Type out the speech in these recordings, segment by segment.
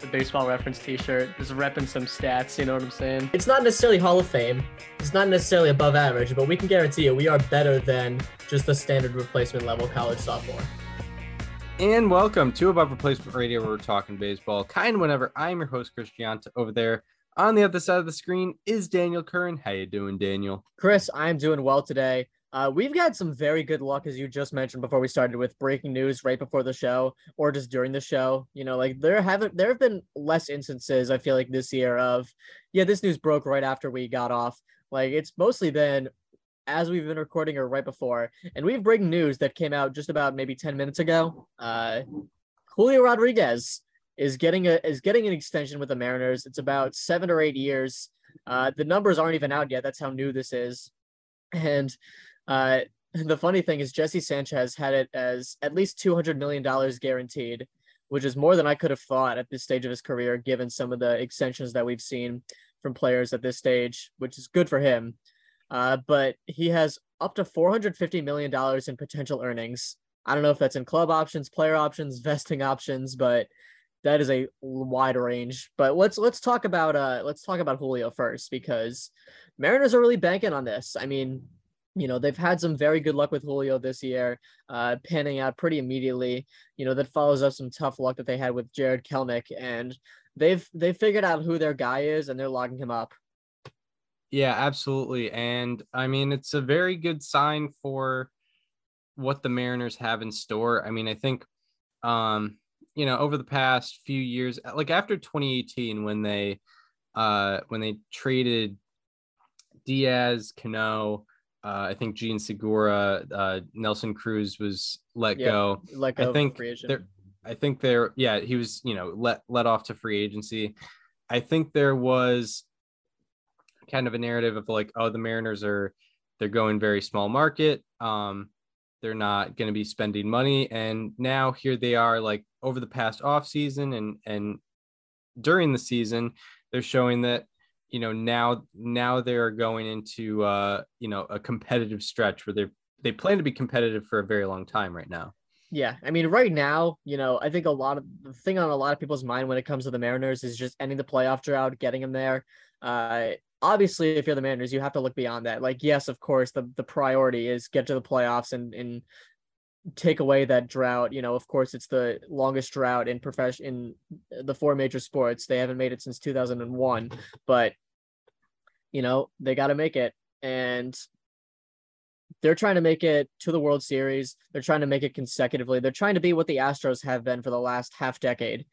the baseball reference T-shirt, just repping some stats. You know what I'm saying? It's not necessarily Hall of Fame. It's not necessarily above average, but we can guarantee you we are better than just the standard replacement level college sophomore. And welcome to Above Replacement Radio, where we're talking baseball. Kind whenever I'm your host, Chris Gianta. Over there on the other side of the screen is Daniel Curran. How you doing, Daniel? Chris, I'm doing well today. Uh, we've got some very good luck, as you just mentioned before we started, with breaking news right before the show or just during the show. You know, like there haven't there have been less instances I feel like this year of, yeah, this news broke right after we got off. Like it's mostly been as we've been recording or right before, and we've breaking news that came out just about maybe ten minutes ago. Uh, Julio Rodriguez is getting a is getting an extension with the Mariners. It's about seven or eight years. Uh, the numbers aren't even out yet. That's how new this is, and uh, the funny thing is Jesse Sanchez had it as at least two hundred million dollars guaranteed, which is more than I could have thought at this stage of his career, given some of the extensions that we've seen from players at this stage, which is good for him. Uh, but he has up to $450 million in potential earnings. I don't know if that's in club options, player options, vesting options, but that is a wide range. But let's let's talk about uh let's talk about Julio first because Mariners are really banking on this. I mean, you know, they've had some very good luck with Julio this year, uh, panning out pretty immediately. You know, that follows up some tough luck that they had with Jared Kelenic, and they've they've figured out who their guy is and they're locking him up. Yeah, absolutely. And I mean, it's a very good sign for what the Mariners have in store. I mean, I think, um, you know, over the past few years, like after 2018, when they, uh, when they traded Diaz, Cano, uh, I think Jean Segura, uh, Nelson Cruz was let Yeah, go. Let go I think free agent. there, I think there, yeah, he was, you know, let let off to free agency. I think there was kind of a narrative of like, oh, the Mariners are they're going very small market. Um, they're not going to be spending money, and now here they are, like over the past off season and and during the season, they're showing that you know now now they're going into uh you know a competitive stretch where they're they plan to be competitive for a very long time right now. Yeah, I mean, right now, you know, I think a lot of the thing on a lot of people's mind when it comes to the Mariners is just ending the playoff drought, getting them there. Uh, obviously, if you're the Mariners, you have to look beyond that. Like, yes, of course, the the priority is get to the playoffs and and take away that drought. You know, of course, it's the longest drought in profession in the four major sports. They haven't made it since 2001, but you know, they got to make it, and they're trying to make it to the World Series. They're trying to make it consecutively. They're trying to be what the Astros have been for the last half decade.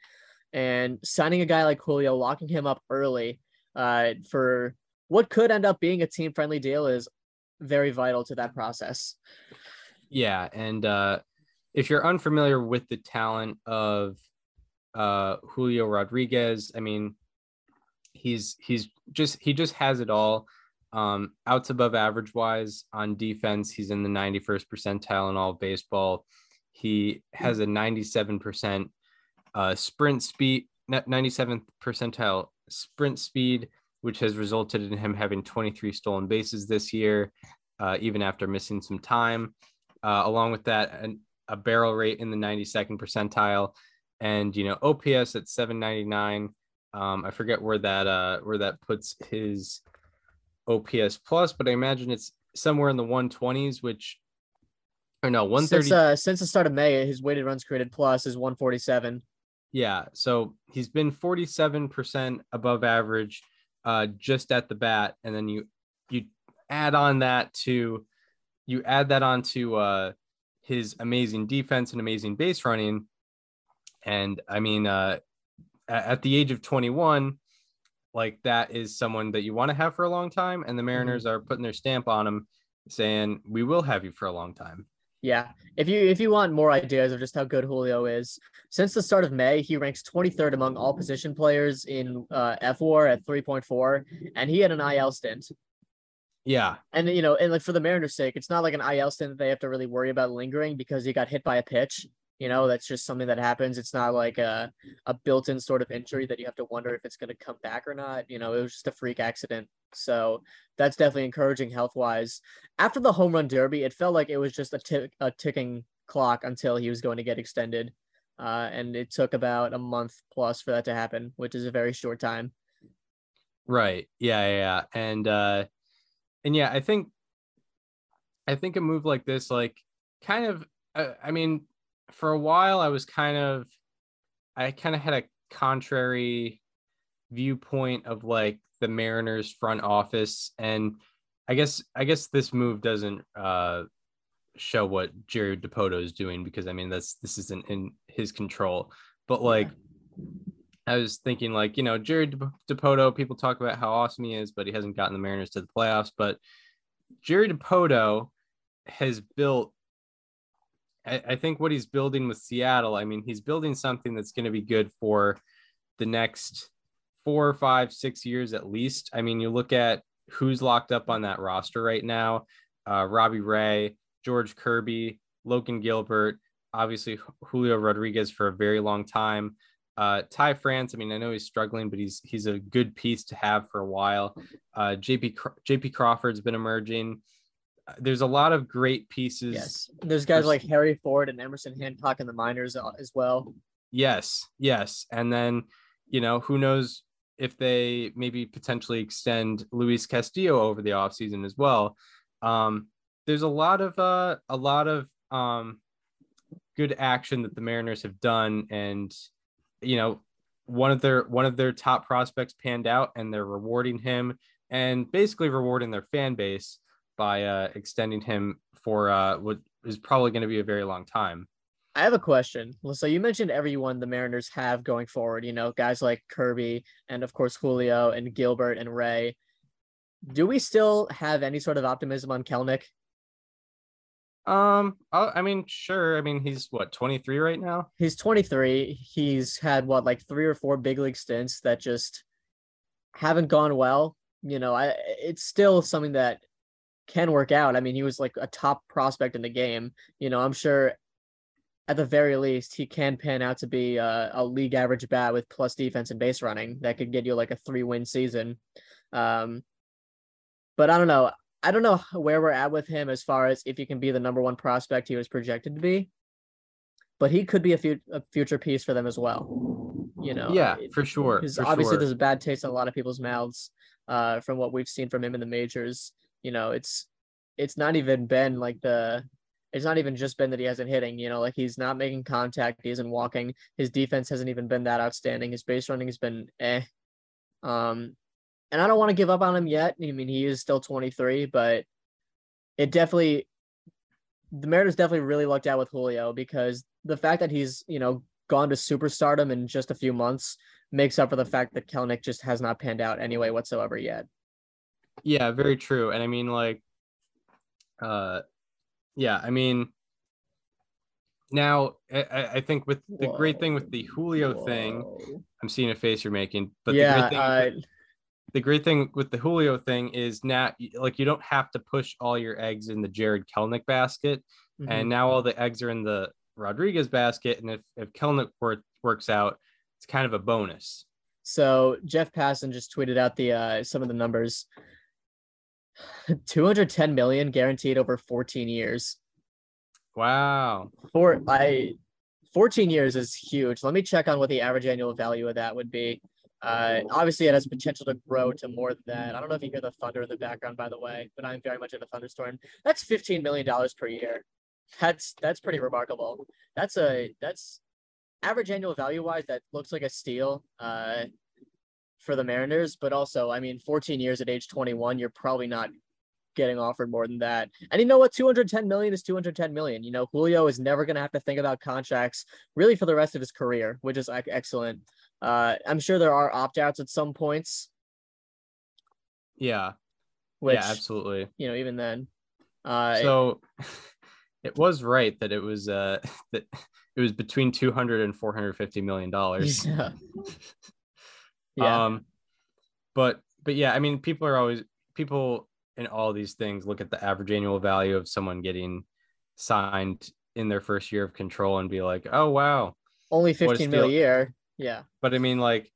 And signing a guy like Julio, locking him up early uh, for what could end up being a team friendly deal is very vital to that process. Yeah, and uh, if you're unfamiliar with the talent of uh, Julio Rodriguez, I mean, he's he's just he just has it all. Um, outs above average wise on defense, he's in the 91st percentile in all baseball. He has a 97% uh, sprint speed, 97th percentile sprint speed, which has resulted in him having 23 stolen bases this year, uh, even after missing some time. Uh, along with that, an, a barrel rate in the 92nd percentile, and you know OPS at 799. Um, I forget where that uh, where that puts his OPS plus, but I imagine it's somewhere in the 120s, which or no 130. Since, uh, since the start of May, his weighted runs created plus is 147. Yeah, so he's been 47% above average uh just at the bat and then you you add on that to you add that on to uh his amazing defense and amazing base running and I mean uh at the age of 21 like that is someone that you want to have for a long time and the Mariners are putting their stamp on him saying we will have you for a long time. Yeah. If you if you want more ideas of just how good Julio is, since the start of May, he ranks 23rd among all position players in uh, F WAR at 3.4, and he had an IL stint. Yeah. And you know, and like for the Mariners' sake, it's not like an IL stint that they have to really worry about lingering because he got hit by a pitch. You know, that's just something that happens. It's not like a a built-in sort of injury that you have to wonder if it's going to come back or not. You know, it was just a freak accident. So that's definitely encouraging health-wise. After the home run derby, it felt like it was just a tick a ticking clock until he was going to get extended. Uh, and it took about a month plus for that to happen, which is a very short time. Right. Yeah, yeah, yeah. And uh and yeah, I think I think a move like this like kind of uh, I mean for a while I was kind of I kind of had a contrary viewpoint of like the Mariners front office and I guess I guess this move doesn't uh show what Jerry Dipoto is doing because I mean that's this isn't in his control. But like yeah. I was thinking like, you know, Jerry Dipoto, people talk about how awesome he is, but he hasn't gotten the Mariners to the playoffs. But Jerry Dipoto has built I, I think what he's building with Seattle, I mean, he's building something that's going to be good for the next four, five, six years at least. I mean, you look at who's locked up on that roster right now uh, Robbie Ray, George Kirby, Logan Gilbert, obviously Julio Rodriguez for a very long time. Uh, Ty France, I mean, I know he's struggling, but he's he's a good piece to have for a while. Uh, JP JP Crawford's been emerging there's a lot of great pieces. Yes, there's guys for... like Harry Ford and Emerson Hancock in the minors uh, as well. Yes, yes, and then you know who knows if they maybe potentially extend Luis Castillo over the offseason as well. Um, there's a lot of uh, a lot of um, good action that the Mariners have done, and you know one of their one of their top prospects panned out, and they're rewarding him and basically rewarding their fan base by uh, extending him for uh, what is probably going to be a very long time. I have a question. So you mentioned everyone the Mariners have going forward. You know, guys like Kirby and of course Julio and Gilbert and Ray. Do we still have any sort of optimism on Kelenic? Um, I mean, sure. I mean, he's what 23 right now. He's 23. He's had what like three or four big league stints that just haven't gone well. You know, I it's still something that can work out. I mean, he was like a top prospect in the game. You know, I'm sure at the very least he can pan out to be a, a league average bat with plus defense and base running that could get you like a three win season. Um, but I don't know. I don't know where we're at with him as far as if he can be the number one prospect he was projected to be. But he could be a, fu- a future piece for them as well. You know, yeah, for sure. Because obviously sure. there's a bad taste in a lot of people's mouths uh, from what we've seen from him in the majors you know, it's it's not even been like the it's not even just been that he hasn't hitting, you know, like he's not making contact, he isn't walking. His defense hasn't even been that outstanding. His base running has been eh. Um and I don't want to give up on him yet. I mean, he is still 23, but it definitely the Mariners definitely really lucked out with Julio because the fact that he's, you know, gone to superstardom in just a few months makes up for the fact that Kelenic just has not panned out anyway whatsoever yet. Yeah, very true. And I mean, like, uh, yeah, I mean, now I, I think with the Whoa. great thing with the Julio Whoa. thing, I'm seeing a face you're making, but yeah, the great thing. uh... With, the great thing with the Julio thing is now, like, you don't have to push all your eggs in the Jared Kelenic basket, mm-hmm. and now all the eggs are in the Rodriguez basket. And if if Kelenic work, works out, it's kind of a bonus. So Jeff Passan just tweeted out the uh, some of the numbers. 210 million guaranteed over 14 years. Wow. For I 14 years is huge. Let me check on what the average annual value of that would be. Uh, obviously, it has potential to grow to more than that. I don't know if you hear the thunder in the background, by the way, but I'm very much in a thunderstorm. That's 15 million dollars per year. That's that's pretty remarkable. That's a that's average annual value wise. That looks like a steal. Uh, for the Mariners, but also, I mean, 14 years at age 21, you're probably not getting offered more than that. And you know what? 210 million is 210 million. You know, Julio is never going to have to think about contracts really for the rest of his career, which is excellent. Uh, I'm sure there are opt outs at some points. Yeah. Which, yeah, absolutely. You know, even then. Uh, so it was right that it was uh that it was between 200 and 450 million dollars. Yeah. Yeah. Um, but but yeah, I mean, people are always people in all these things look at the average annual value of someone getting signed in their first year of control and be like, oh wow. Only What a 15 mil a year. Yeah. But I mean, like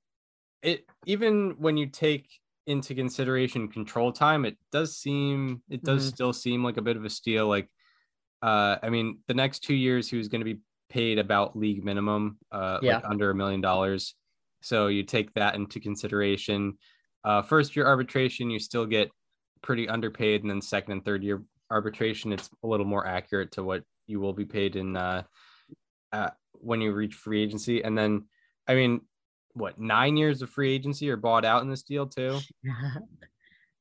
it even when you take into consideration control time, it does seem it does Mhm. still seem like a bit of a steal. Like uh I mean, the next two years he was gonna be paid about league minimum, uh Yeah. like under a million dollars. So you take that into consideration. Uh first year arbitration, you still get pretty underpaid, and then second and third year arbitration, it's a little more accurate to what you will be paid in uh, uh when you reach free agency. And then I mean, what nine years of free agency are bought out in this deal too?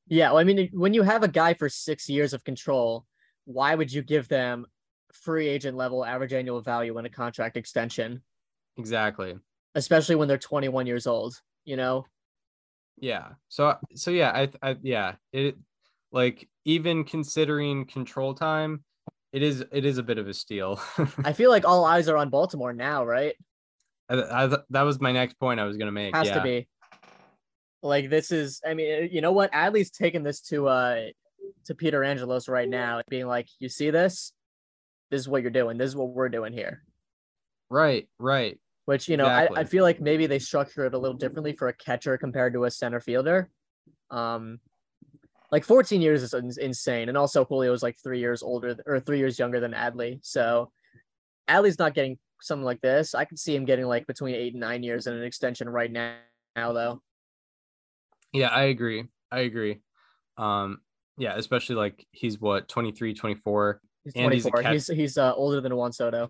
yeah. Well, I mean, when you have a guy for six years of control, why would you give them free agent level average annual value in a contract extension, Exactly. especially when they're 21 years old? You know, Yeah. So so yeah, I, I yeah, it like even considering control time, it is it is a bit of a steal. I feel like all eyes are on Baltimore now, right? I, I, that was my next point I was gonna make. Has yeah. to be. Like this is, I mean, you know what? Adley's taking this to uh to Peter Angelos right now, being like, "You see this? This is what you're doing. This is what we're doing here." Right, right. Which you know, I, I feel like maybe they structure it a little differently for a catcher compared to a center fielder. Um, like 14 years is insane, and also Julio is like three years older or three years younger than Adley. So Adley's not getting something like this. I could see him getting like between eight and nine years in an extension right now. Now though, Yeah, I agree. I agree. Um, yeah, especially like he's what 23, 24. he's And he's He's he's uh, older than Juan Soto.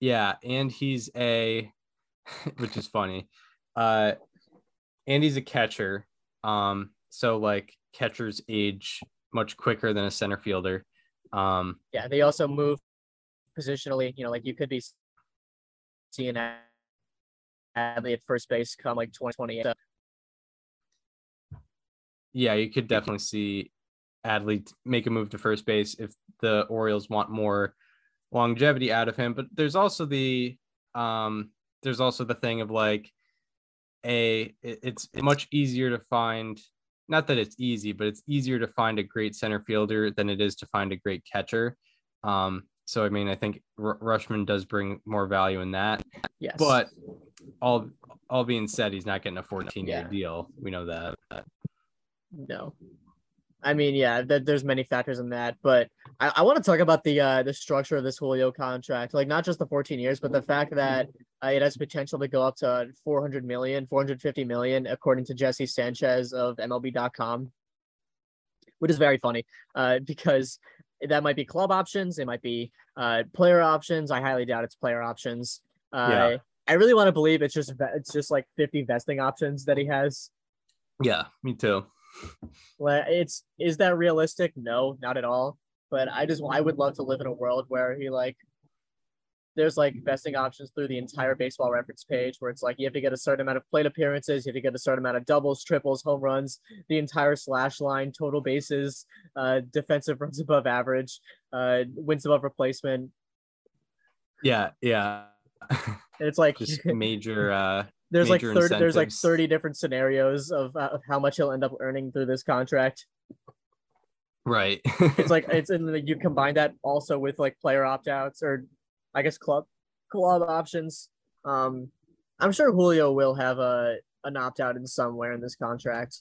Yeah, and he's a which is funny. Uh and he's a catcher. Um so like catchers age much quicker than a center fielder. Um Yeah, they also move positionally. You know, like you could be seeing Adley at first base come like 2028. So, yeah, you could definitely see Adley make a move to first base if the Orioles want more longevity out of him. But there's also the um there's also the thing of like a it's much easier to find not that it's easy, but it's easier to find a great center fielder than it is to find a great catcher. Um so I mean I think R- Rutschman does bring more value in that. yes, But all all being said, he's not getting a 14 year Yeah. deal. We know that. no. I mean, yeah, th- there's many factors in that, but I, I want to talk about the uh, the structure of this Julio contract, like not just the 14 years, but the fact that uh, it has potential to go up to 400 million, 450 million, according to Jesse Sanchez of MLB.com, which is very funny uh, because that might be club options, it might be uh, player options. I highly doubt it's player options. Uh, Yeah. I really want to believe it's just it's just like 50 vesting options that he has. Yeah, me too. Well, it's is that realistic? No, not at all. But I just I would love to live in a world where he like there's like vesting options through the entire baseball reference page where it's like you have to get a certain amount of plate appearances, you have to get a certain amount of doubles, triples, home runs, the entire slash line, total bases, uh, defensive runs above average, uh, wins above replacement. Yeah, yeah. And it's like Just major uh there's like major 30 there's like 30 different scenarios of, uh, of how much he'll end up earning through this contract. right. it's like it's in the, you combine that also with like player opt outs or I guess club club options. Um, I'm sure Julio will have a an opt out in somewhere in this contract.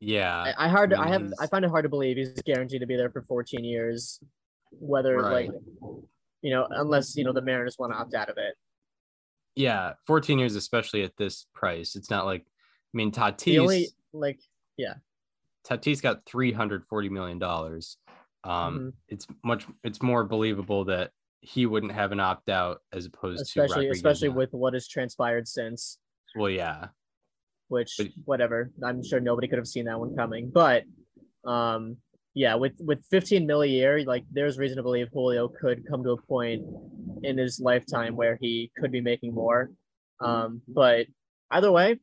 yeah. I, I hard I I have I find it hard to believe he's guaranteed to be there for 14 years, whether Right. like you know unless you know the Mariners want to opt out of it. Yeah, 14 years especially at this price. It's not like I mean Tatis only like yeah, Tatis got 340 million dollars. Um mhm, it's much it's more believable that he wouldn't have an opt out as opposed especially to Rodriguez especially not. with what has transpired since. well yeah. which But- whatever. I'm sure nobody could have seen that one coming. But um yeah, with with 15 mil a year, like there's reason to believe Julio could come to a point in his lifetime where he could be making more. Um, but either way,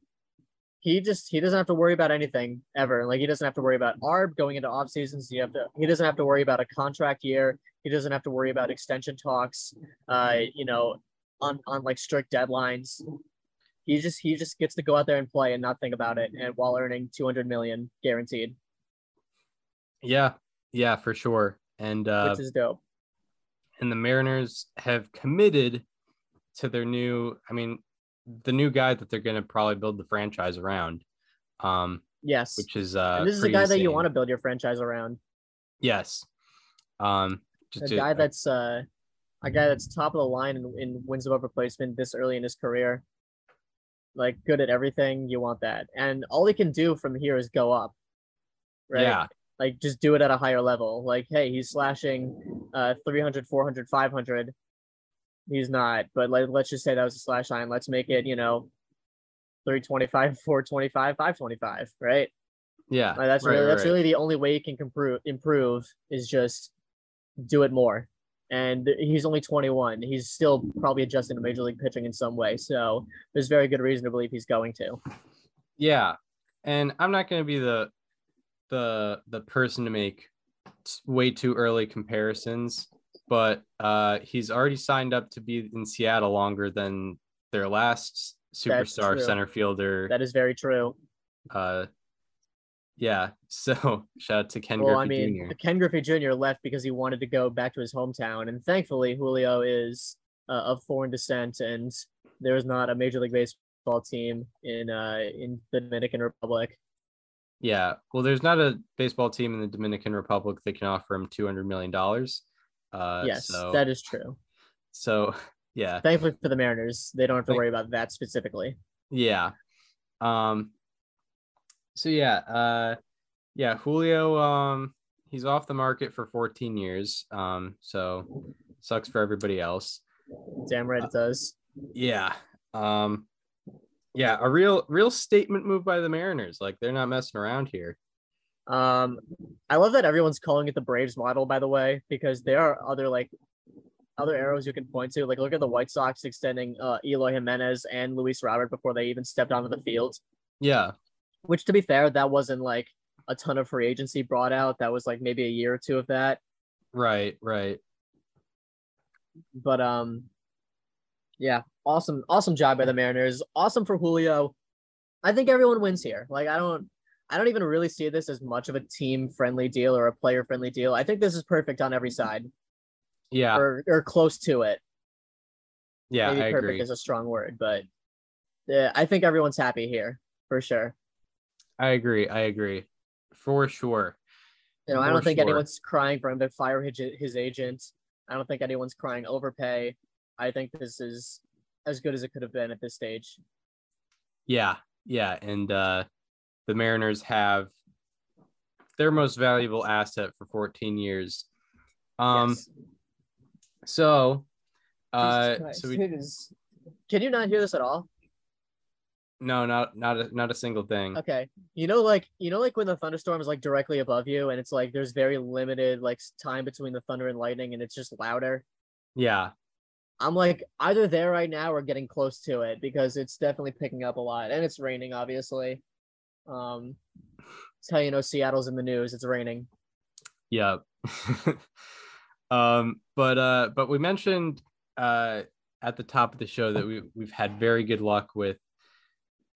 he just he doesn't have to worry about anything ever. Like he doesn't have to worry about ARB going into off seasons. You have to he doesn't have to worry about a contract year. He doesn't have to worry about extension talks. Uh, you know, on on like strict deadlines he just he just gets to go out there and play and not think about it and while earning 200 million guaranteed Yeah, yeah, for sure. And uh, which is dope. and the Mariners have committed to their new. I mean, the new guy that they're going to probably build the franchise around. Um, Yes. which is uh, and this is a pretty guy that you want to build your franchise around. Yes. Um, A to- guy that's uh, a guy that's top of the line in, in wins above replacement this early in his career. Like good at everything, you want that, and all he can do from here is go up. Right. yeah, Like just do it at a higher level. Like, hey, he's slashing uh 300, 400, 500. He's not, but like let's just say that was a slash line. Let's make it, you know, 325, 425, 525, right? yeah. Like, that's right, really that's right. really the only way you can improve improve is just do it more. And he's only 21. He's still probably adjusting to major league pitching in some way. So there's very good reason to believe he's going to. Yeah, and I'm not going to be the the the person to make way too early comparisons, but uh, he's already signed up to be in Seattle longer than their last superstar center fielder. That is very true. uh, yeah. So shout out to Ken well, Griffey I mean, Jr. Ken Griffey Jr. left because he wanted to go back to his hometown, and thankfully Julio is uh, of foreign descent, and there is not a major league baseball team in uh in the Dominican Republic. Yeah. Well, there's not a baseball team in the Dominican Republic that can offer him 200 million dollars. Uh, yes, So, that is true. so yeah. Thankfully for the Mariners, they don't have to worry about that specifically. Yeah. Um so yeah, uh yeah, Julio um he's off the market for 14 years. Um so sucks for everybody else. Damn right it does. Yeah. Um yeah, a real real statement move by the Mariners. Like they're not messing around here. Um, I love that everyone's calling it the Braves model, by the way, because there are other like other arrows you can point to. Like look at the White Sox extending uh, Eloy Jimenez and Luis Robert before they even stepped onto the field. Yeah. Which, to be fair, that wasn't like a ton of free agency brought out. That was like maybe a year or two of that. Right, right. But um, yeah, awesome, awesome job by the Mariners. Awesome for Julio. I think everyone wins here. Like I don't, I don't even really see this as much of a team friendly deal or a player friendly deal. I think this is perfect on every side, Yeah. or or close to it. Yeah, Maybe I perfect agree. is a strong word, but yeah, I think everyone's happy here for sure. I agree. I agree. For sure. You know, I don't think sure. anyone's crying for him to fire his, his agent. I don't think anyone's crying overpay. I think this is as good as it could have been at this stage. Yeah, yeah, and uh the Mariners have their most valuable asset for 14 years. Um Yes. so uh so we Can you not hear this at all? No not not a, not a single thing. Okay. You know, like you know, like when the thunderstorm is like directly above you, and it's like there's very limited like time between the thunder and lightning, and it's just louder. Yeah. I'm like either there right now or getting close to it because it's definitely picking up a lot, and it's raining, obviously. Um, it's how you know Seattle's in the news. It's raining. Yeah. um but uh but we mentioned uh at the top of the show that we we've had very good luck with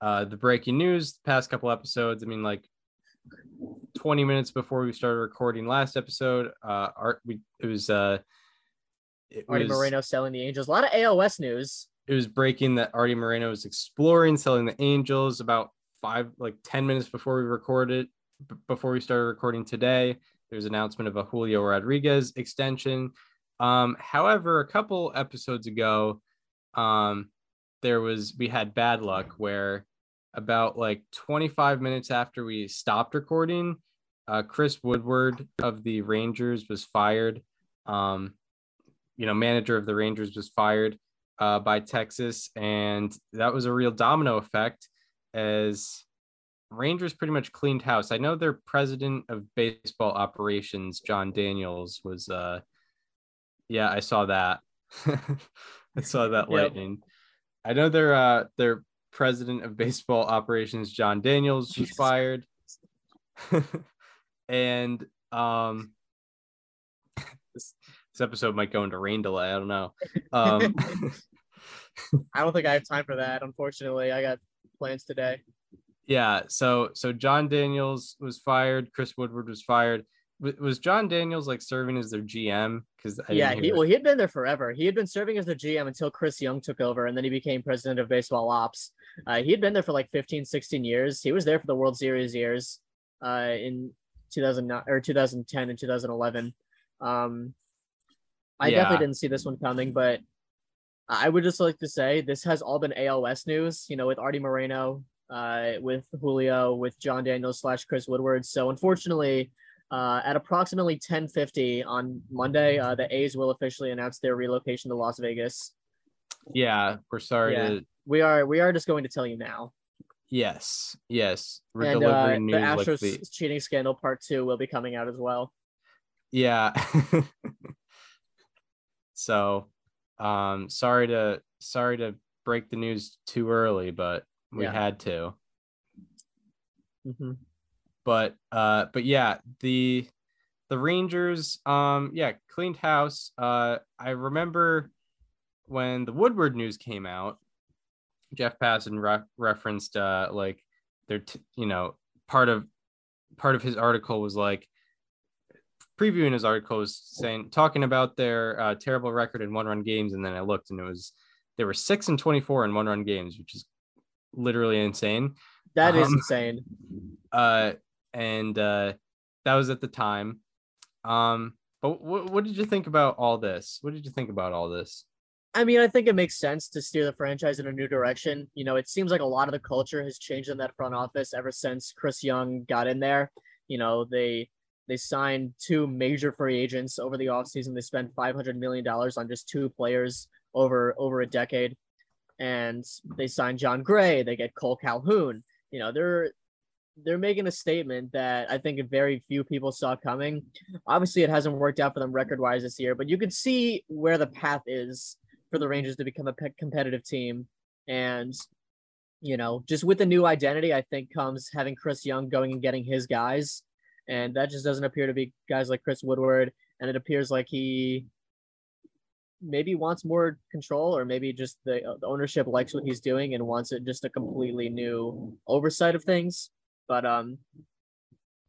uh the breaking news the past couple episodes. I mean like 20 minutes before we started recording last episode, uh art we it was uh it Artie was, Moreno selling the Angels. A lot of AL West news. it was breaking that Artie Moreno was exploring selling the Angels about five, like 10 minutes before we recorded, b- before we started recording today. There's announcement of a Julio Rodriguez extension. Um, however, a couple episodes ago, um, there was we had bad luck where about like 25 minutes after we stopped recording, uh, Chris Woodward of the Rangers was fired. Um, you know, manager of the Rangers was fired uh, by Texas, and that was a real domino effect as Rangers pretty much cleaned house. I know their president of baseball operations, Jon Daniels, was. Uh, yeah, I saw that. I saw that Yep. I know their uh, their president of baseball operations, Jon Daniels, was fired, and um, this, this episode might go into rain delay. I don't know. Um, I don't think I have time for that. Unfortunately, I got plans today. yeah so so jon daniels was fired chris woodward was fired wa- was Jon Daniels like serving as their GM? Because yeah, he well he had been there forever. He had been serving as the GM until Chris Young took over, and then he became president of baseball ops. Uh, he had been there for like 15, 16 years. He was there for the World Series years, uh, in 2009 or 2010 and 2011. Um, I Yeah. definitely didn't see this one coming, but I would just like to say this has all been AL West news. You know, with Artie Moreno, uh, with Julio, with Jon Daniels slash Chris Woodward. So unfortunately, uh, at approximately 10:50 on Monday, uh, the A's will officially announce their relocation to Las Vegas. yeah, we're sorry Yeah. to We are we are just going to tell you now. yes, yes. We're and uh, delivering the Astros like the cheating scandal part two will be coming out as well. yeah. so, um, sorry to sorry to break the news too early, but we Yeah. had to. hmm but uh but yeah the the rangers um yeah cleaned house. Uh i remember when the woodward news came out jeff passan re- referenced uh like their t- you know part of part of his article was like previewing his article was saying talking about their uh, terrible record in one run games. And then i looked and it was they were 6 and 24 in one run games which is literally insane. That is Um, insane. uh and uh that was at the time um but what, what did you think about all this what did you think about all this I mean, I think it makes sense to steer the franchise in a new direction. You know, it seems like a lot of the culture has changed in that front office ever since Chris Young got in there. You know, they they signed two major free agents over the offseason. They spent five hundred million dollars on just two players over over a decade. And they signed Jon Gray, they get Kole Calhoun. You know, they're they're making a statement that I think very few people saw coming. Obviously, it hasn't worked out for them record wise this year, but you can see where the path is for the Rangers to become a pe- competitive team. And, you know, just with the new identity, I think comes having Chris Young going and getting his guys. And that just doesn't appear to be guys like Chris Woodward. And it appears like he maybe wants more control or maybe just the, the ownership likes what he's doing and wants it just a completely new oversight of things. But, um,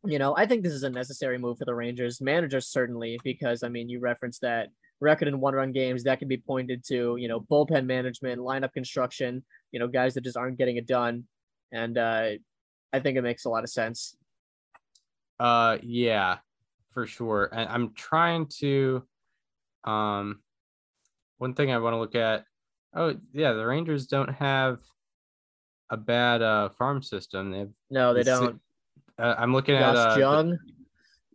you know, I think this is a necessary move for the Rangers. Managers certainly, because I mean, you referenced that record in one run games that can be pointed to, you know, bullpen management, lineup construction, you know, guys that just aren't getting it done. And uh, I think it makes a lot of sense. uh yeah for sure and i'm trying to um one thing i want to look at oh yeah the rangers don't have a bad uh farm system they have No, they don't. uh, i'm looking at Josh uh, the-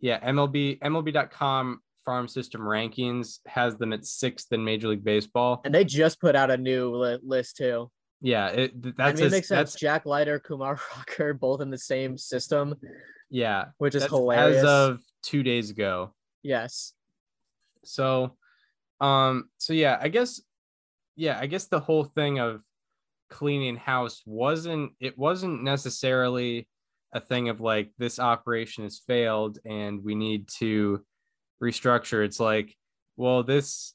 Yeah, MLB MLB.com farm system rankings has them at sixth in Major League Baseball. And they just put out a new li- list too. Yeah, it th- I mean, it makes sense. Jack Leiter, Kumar Rocker, both in the same system, yeah, which is hilarious. as of two days ago. yes. So, um, so yeah, I guess, yeah, I guess the whole thing of cleaning house wasn't it wasn't necessarily a thing of like this operation has failed and we need to restructure. It's like, well, this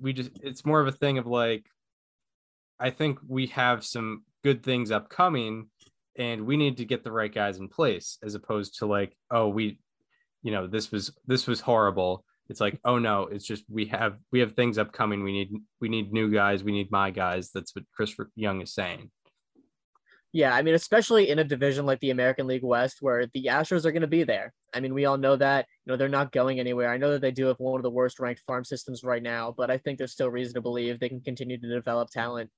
we just it's more of a thing of like I think we have some good things upcoming and we need to get the right guys in place as opposed to like, oh, we you know, this was this was horrible. It's like, oh no, it's just we have we have things upcoming. We need we need new guys. We need my guys. That's what Chris Young is saying. Yeah, I mean, especially in a division like the American League West, where the Astros are going to be there. I mean, we all know that. You know, they're not going anywhere. I know that they do have one of the worst ranked farm systems right now, but I think there's still reason to believe they can continue to develop talent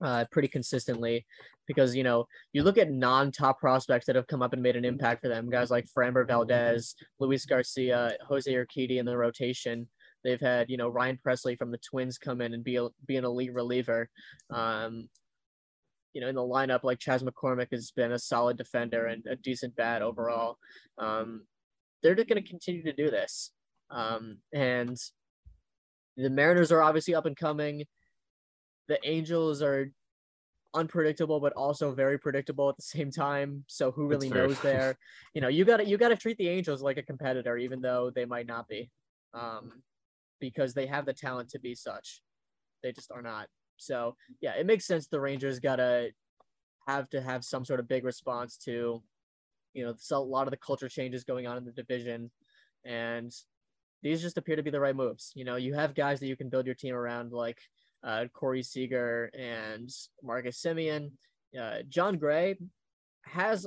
uh, pretty consistently. Because you know, you look at non-top prospects that have come up and made an impact for them, guys like Framber Valdez, Luis Garcia, Jose Urquidy in the rotation. They've had, you know, Ryan Pressly from the Twins come in and be a, be an elite reliever. Um, you know, in the lineup, like Chas McCormick has been a solid defender and a decent bat overall. Um, they're just going to continue to do this. Um, and the Mariners are obviously up and coming. The Angels are unpredictable, but also very predictable at the same time. So who really knows there? You know, you got to you got to treat the Angels like a competitor, even though they might not be, um, because they have the talent to be such. They just are not. So yeah, it makes sense. The Rangers gotta have to have some sort of big response to, you know, so a lot of the culture changes going on in the division. and these just appear to be the right moves. You know, you have guys that you can build your team around, like uh, Corey Seager and Marcus Semien. Uh, Jon Gray has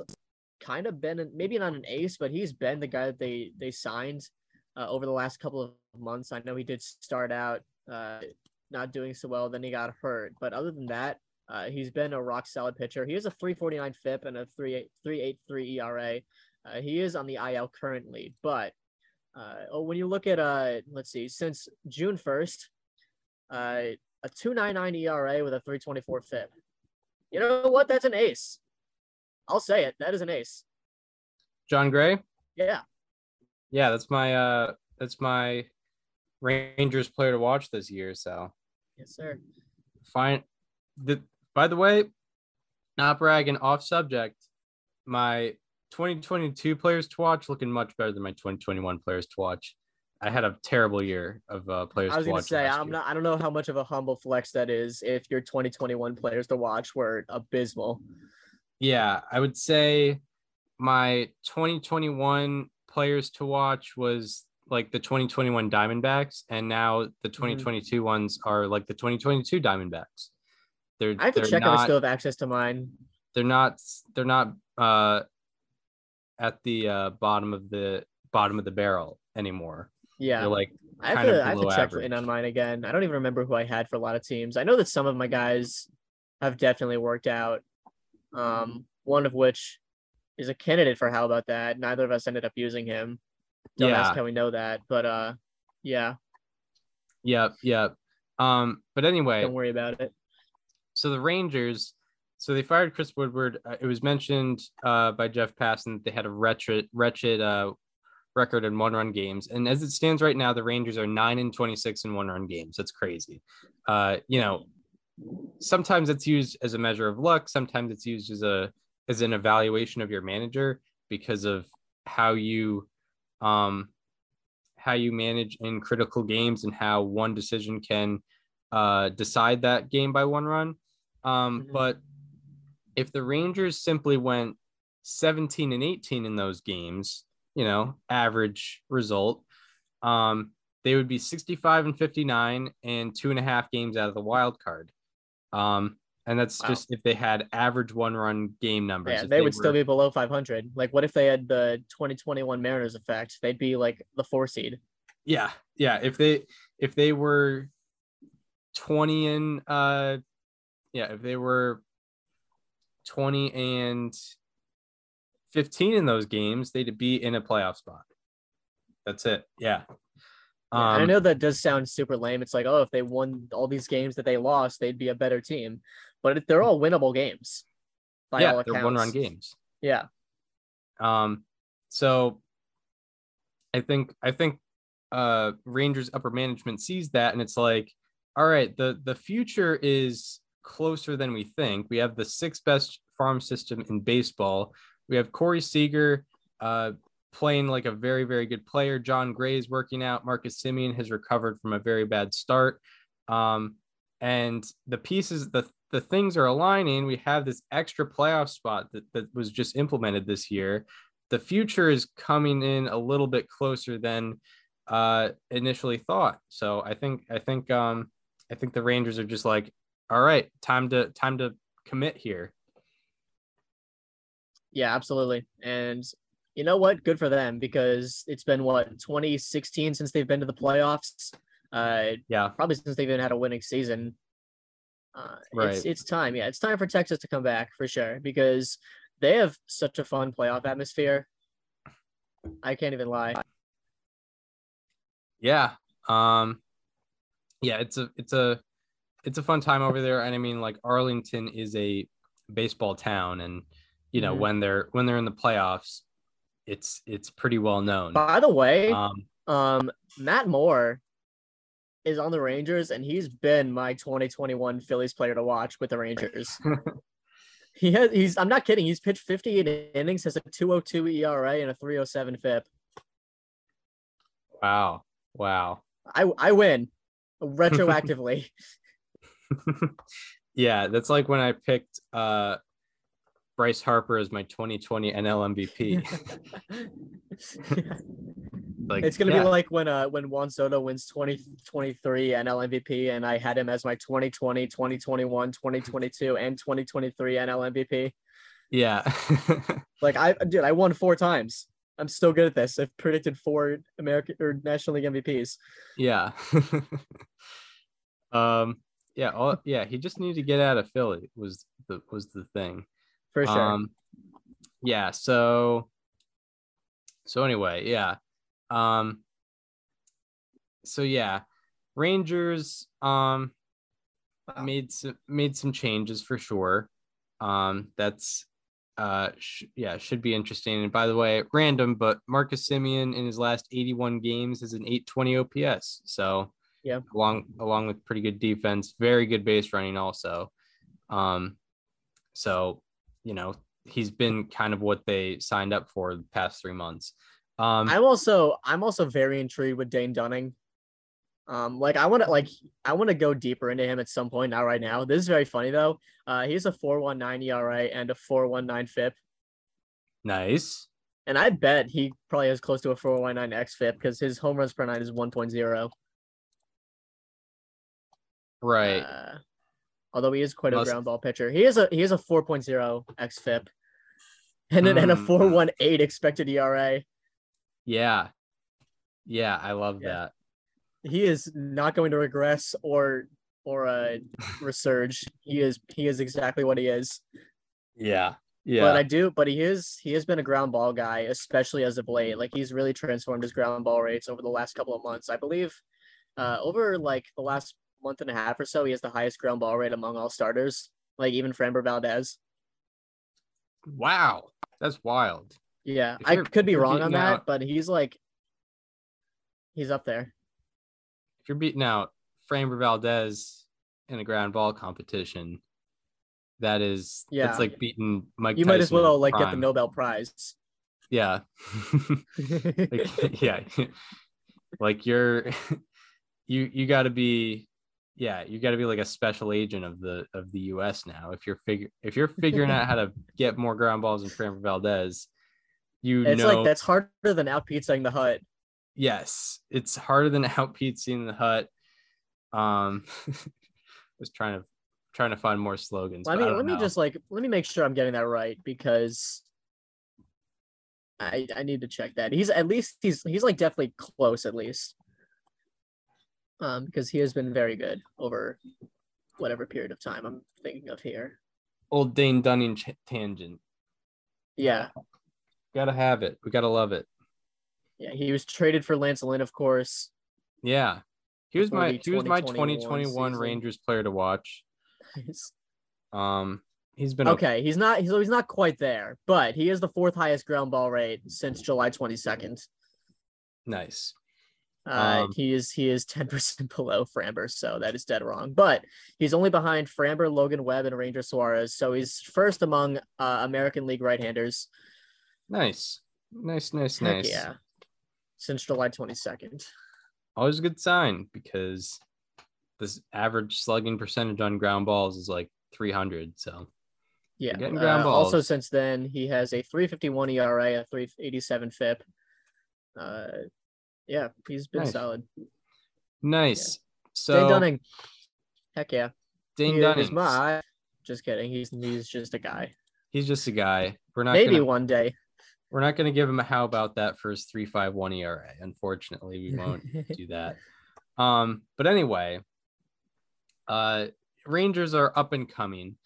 kind of been maybe not an ace, but he's been the guy that they they signed uh, over the last couple of months. I know he did start out uh, not doing so well, then he got hurt, but other than that, uh, he's been a rock solid pitcher. He has a 349 FIP and a 383 ERA. Uh, he is on the IL currently, but uh, oh, when you look at uh, let's see, since June 1st, uh, a 299 ERA with a 324 FIP. You know what? That's an ace. I'll say it. That is an ace. Jon Gray? Yeah. Yeah, that's my uh that's my Rangers player to watch this year. So yes, sir. Fine. The by the way, not bragging off subject, my 2022 players to watch looking much better than my 2021 players to watch. I had a terrible year of uh, players. I was going to say I'm year. not. I don't know how much of a humble flex that is if your 2021 players to watch were abysmal. Yeah, I would say my 2021 players to watch was like the 2021 Diamondbacks, and now the 2022 mm-hmm. ones are like the 2022 Diamondbacks. They're. I have to check not, if I still have access to mine. They're not. They're not uh, at the uh, bottom of the bottom of the barrel anymore. Yeah, they're like I have to. I have to check in on mine again. I don't even remember who I had for a lot of teams. I know that some of my guys have definitely worked out. Um, one of which is a candidate for how about that. Neither of us ended up using him. Don't yeah. ask how we know that, but uh, yeah. Yep, yep. Um, but anyway, don't worry about it. So the Rangers, so they fired Chris Woodward. Uh, it was mentioned uh, by Jeff Passan that they had a wretched, wretched uh, record in one-run games, and as it stands right now, the Rangers are nine and twenty-six in one-run games. That's crazy. Uh, you know, sometimes it's used as a measure of luck. Sometimes it's used as a as an evaluation of your manager because of how you um, how you manage in critical games and how one decision can uh, decide that game by one run. Um, mm-hmm. But if the Rangers simply went 17 and 18 in those games, you know, average result, um, they would be 65 and 59 and two and a half games out of the wild card. Um, and that's wow. just if they had average one run game numbers. Yeah, they, they, would were... still be below 500. Like, what if they had the 2021 Mariners effect? They'd be like the four seed. Yeah, yeah. If they if they were 20 and uh, yeah, if they were 20 and 15 in those games, they'd be in a playoff spot. That's it. Yeah. Um, I know that does sound super lame. It's like, oh, if they won all these games that they lost, they'd be a better team but they're all winnable games. yeah, they're one run games. Yeah. Um, so I think I think uh Rangers upper management sees that and it's like, all right, the the future is closer than we think. We have the sixth best farm system in baseball. We have Corey Seager uh playing like a very, very good player. Jon Gray is working out. Marcus Semien has recovered from a very bad start. Um, and the pieces, the the things are aligning. We have this extra playoff spot that, that was just implemented this year. The future is coming in a little bit closer than uh, initially thought. So I think I think um, I think the Rangers are just like, all right, time to time to commit here. Yeah, absolutely. And you know what? Good for them because it's been what 2016 since they've been to the playoffs. Uh, yeah, probably since they've even had a winning season. Uh, right. It's, it's time. Yeah, it's time for Texas to come back for sure because they have such a fun playoff atmosphere. I can't even lie. Yeah. Um. Yeah, it's a it's a it's a fun time over there, and I mean, like Arlington is a baseball town, and you know mm-hmm. when they're when they're in the playoffs, it's it's pretty well known. By the way, um, um Matt Moore is on the Rangers, and he's been my 2021 Phillies player to watch with the Rangers. he has he's I'm not kidding. He's pitched 58 innings, has a 202 ERA and a 307 FIP. Wow. Wow. I I win retroactively. yeah, that's like when I picked uh Bryce Harper is my 2020 NL MVP. Like It's gonna yeah, be like when uh when Juan Soto wins 2023 NL MVP and I had him as my 2020, 2021, 2022, and 2023 NL MVP. yeah. Like I dude, I won four times. I'm still good at this. I've predicted four American or National League MVPs. yeah. um yeah, all, yeah, he just needed to get out of Philly was the was the thing. For sure. Um, yeah. So, so anyway, yeah. Um, so yeah, Rangers um Wow. made some made some changes for sure. Um, that's uh sh- yeah should be interesting. And by the way, random, but Marcus Semien in his last 81 games is an 820 OPS. So Yeah. along along with pretty good defense, very good base running also. Um, so you know he's been kind of what they signed up for the past three months. Um, I'm also I'm also very intrigued with Dane Dunning. Um, like I want to like I want to go deeper into him at some point. Not right now. This is very funny though. Uh, he's a 4.19 ERA and a 4.19 FIP, nice. and I bet he probably has close to a 4.19 xFIP because his home runs per nine is 1.0. Right. Uh, although he is quite a Must- ground ball pitcher, he is a he is a 4.0 xFIP, and then and a Hmm. 4.18 expected ERA. yeah. Yeah, I love Yeah. that. he is not going to regress or or uh resurge. He is he is exactly what he is. Yeah. Yeah. But I do but he is he has been a ground ball guy, especially as of late. Like he's really transformed his ground ball rates over the last couple of months. I believe uh over like the last month and a half or so, he has the highest ground ball rate among all starters, like even Framber Valdez. wow. That's wild. Yeah, I could be wrong on that, out- but he's like he's up there. If you're beating out Framber Valdez in a ground ball competition, that is Yeah. that's like beating Mike. You might as well like get the. Nobel Prize. Yeah. like, yeah. like you're you you got to be yeah, you got to be like a special agent of the of the US now if you're figure if you're figuring out how to get more ground balls than Framber Valdez, you it's know like that's harder than out pizzaing the hut. yes, it's harder than out pizza the hut. Um I was trying to trying to find more slogans. Let I me let me know. just like let me make sure I'm getting that right because I I need to check that. He's at least he's he's like definitely close at least. Um because he has been very good over whatever period of time I'm thinking of here. old Dane Dunning ch- tangent. Yeah. Gotta have it. We gotta love it. Yeah, he was traded for Lance Lynn, of course. Yeah. He was my he was my 2021 2021 season. Rangers player to watch. Um he's been okay, he's not so he's not quite there, but he is the fourth highest ground ball rate since July 22nd. nice. Uh, Um, he is he is ten percent below Framber, so that is dead wrong. But he's only behind Framber, Logan Webb, and Ranger Suarez, so he's first among uh, American League right-handers. Nice. Nice, nice, Heck nice. yeah, since July twenty second. Always a good sign because this average slugging percentage on ground balls is like 300. So Yeah. getting ground uh, Also, since then, he has a three fifty one ERA, a three eighty seven FIP. Uh, yeah, he's been Nice. solid. nice. So Dane Dunning. Heck yeah. Dane Dunning. my. Just kidding. He's he's just a guy. He's just a guy. We're not Maybe gonna, one day. we're not gonna give him a how about that for his 351 ERA. Unfortunately, we won't do that. Um, but anyway, uh, Rangers are up and coming,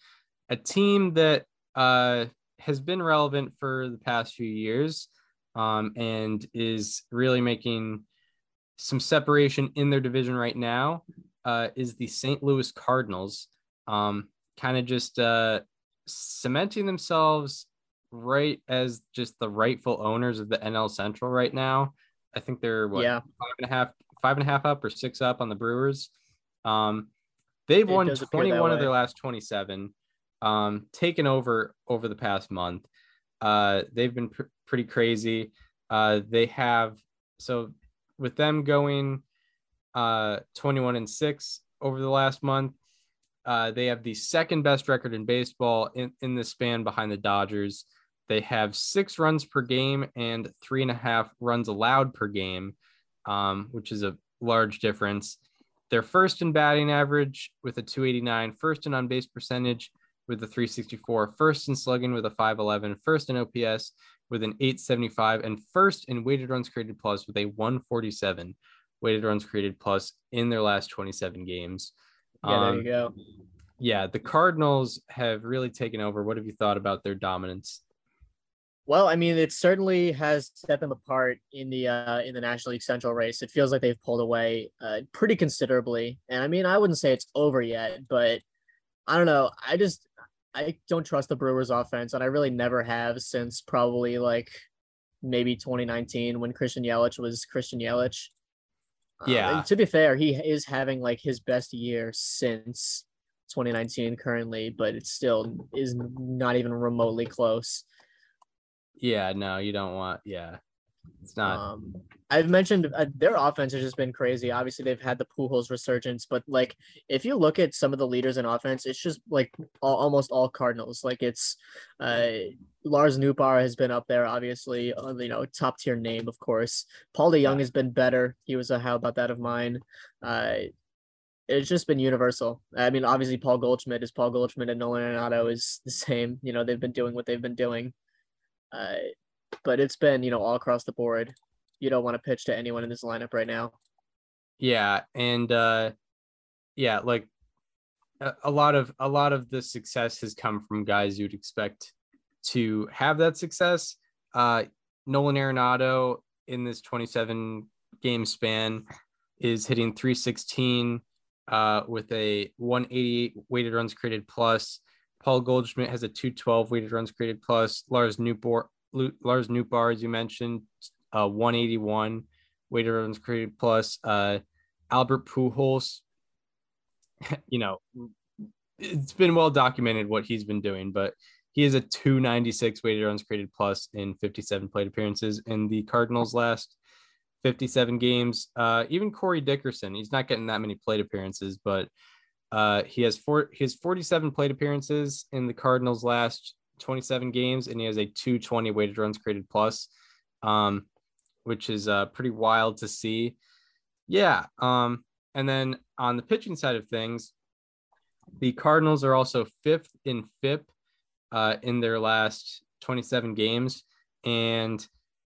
a team that uh has been relevant for the past few years, um, and is really making some separation in their division right now. Uh, is the St. Louis Cardinals, um, kind of just uh cementing themselves right as just the rightful owners of the NL Central right now. I think they're what yeah. five and a half, five and a half up or six up on the Brewers. Um, they've It won does appear that 21 of their last 27, um, taken over over the past month. Uh, they've been pr- pretty crazy. Uh, they have so with them going uh 21 and 6 over the last month. Uh, they have the second best record in baseball in, in this span behind the Dodgers. They have six runs per game and three and a half runs allowed per game. um, which is a large difference. They're first in batting average with a 289, first in on base percentage with a 364, first in slugging with a 511, first in OPS with an 875, and first in weighted runs created plus with a 147 weighted runs created plus in their last 27 games. Yeah, there Um, you go. yeah, the Cardinals have really taken over. What have you thought about their dominance? Well, I mean, it certainly has set them apart in the uh, in the National League Central race. It feels like they've pulled away uh, pretty considerably, and I mean, I wouldn't say it's over yet, but I don't know. I just I don't trust the Brewers' offense, and I really never have since probably like maybe 2019 when Christian Yelich was Christian Yelich. Uh, Yeah. to be fair, he is having like his best year since 2019 currently, but it still is not even remotely close. Yeah, no, you don't want. Yeah, it's not. Um, I've mentioned uh, their offense has just been crazy. Obviously, they've had the Pujols resurgence, but like if you look at some of the leaders in offense, it's just like all, almost all Cardinals. Like it's uh, Lars Nootbaar has been up there, obviously, uh, you know, top tier name, of course. Paul DeJong Yeah. has been better. He was a how about that of mine. Uh, it's just been universal. I mean, obviously, Paul Goldschmidt is Paul Goldschmidt, and Nolan Arenado is the same. You know, they've been doing what they've been doing. Uh, but it's been you know all across the board. You don't want to pitch to anyone in this lineup right now. Yeah, and uh yeah, like a, lot of a lot of the success has come from guys you'd expect to have that success. Uh Nolan Arenado in this 27 game span is hitting 316 uh with a 188 weighted runs created plus. Paul Goldschmidt has a 212 weighted runs created plus. Lars Newport Lars Nootbaar, as you mentioned, uh 181 weighted runs created plus. Uh Albert Pujols, you know, it's been well documented what he's been doing, but he is a 296 weighted runs created plus in 57 plate appearances in the Cardinals' last 57 games. Uh, even Corey Dickerson, he's not getting that many plate appearances, but uh, he has four, his 47 plate appearances in the Cardinals' last 27 games, and he has a 220 weighted runs created plus, um, which is uh, pretty wild to see. Yeah. Um, and then on the pitching side of things, the Cardinals are also fifth in FIP uh, in their last 27 games. And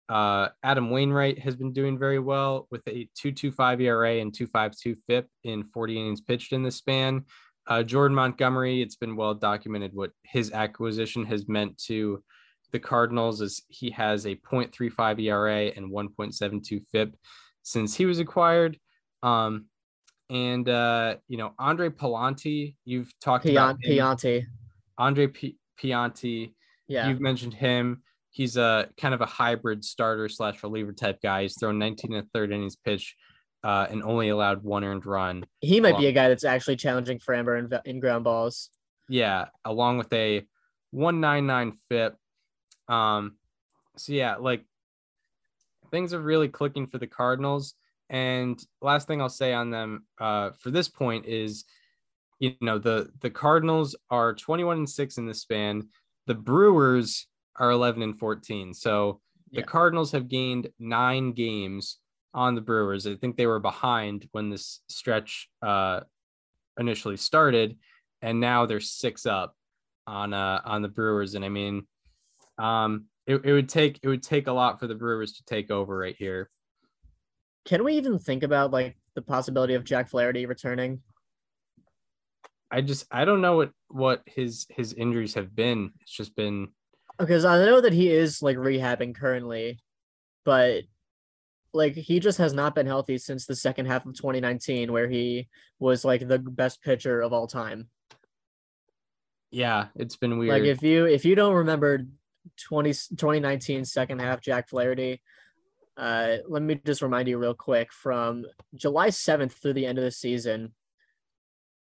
uh, Adam Wainwright has been doing very well with a 2.25 ERA and 2.52 FIP in 40 innings pitched in this span. Uh, Jordan Montgomery, it's been well documented what his acquisition has meant to the Cardinals as he has a 0.35 ERA and 1.72 FIP since he was acquired. Um, and uh, you know, Andre Pallante, you've talked about Pian- him. Piante. Andre P- Pianti, Yeah. you've mentioned him. He's a kind of a hybrid starter slash reliever type guy. He's thrown 19 and a third innings pitch uh, and only allowed one earned run. he might be a guy that's actually challenging Framber in, in ground balls. Yeah, along with a 199 FIP. Um, so yeah, like things are really clicking for the Cardinals. And last thing I'll say on them uh, for this point is, you know, the the Cardinals are 21 and six in this span. The Brewers are 11 and 14. So the Yeah. Cardinals have gained nine games on the Brewers. I think they were behind when this stretch uh, initially started, and now they're six up on uh on the Brewers. And I mean, um, it, it would take it would take a lot for the Brewers to take over right here. Can we even think about like the possibility of Jack Flaherty returning? I just I don't know what what his his injuries have been. It's just been Because I know that he is like rehabbing currently, but like he just has not been healthy since the second half of 2019, where he was like the best pitcher of all time. yeah, it's been weird. Like if you if you don't remember 20, 2019 second half Jack Flaherty, uh, let me just remind you real quick from July 7th through the end of the season.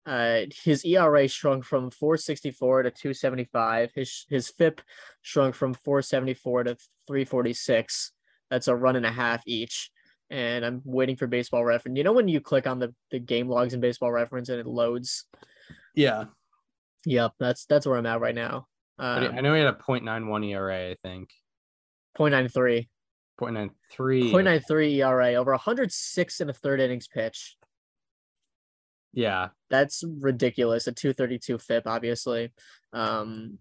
Uh, his ERA shrunk from 464 to 275. His his FIP shrunk from 474 to 346. That's a run and a half each. And I'm waiting for baseball reference. You know when you click on the, the game logs in baseball reference and it loads? yeah, Yep, that's that's where I'm at right now. Um, I know he had a 0.91 ERA. I think. 0.93. 0.93. 0.93 ERA over 106 in a third innings pitch. Yeah. That's ridiculous. A 232 FIP, obviously. Um,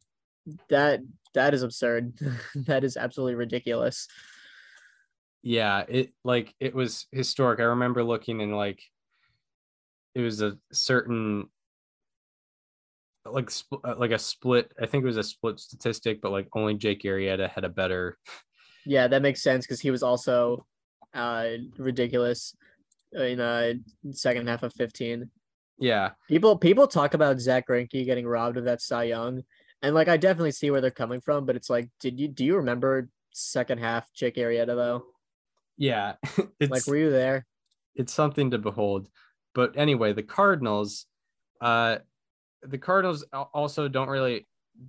that that is absurd. that is absolutely ridiculous. Yeah, it like it was historic. I remember looking and like it was a certain like uh, like a split. I think it was a split statistic, but like only Jake Arrieta had a better. Yeah, that makes sense because he was also uh ridiculous in uh second half of 15. Yeah, People people talk about Zack Greinke getting robbed of that Cy Young, and like I definitely see where they're coming from, but it's like, did you do you remember second half Jake Arrieta though? Yeah. it's Like, were you there? it's something to behold. But anyway, the Cardinals, uh, the Cardinals also don't really.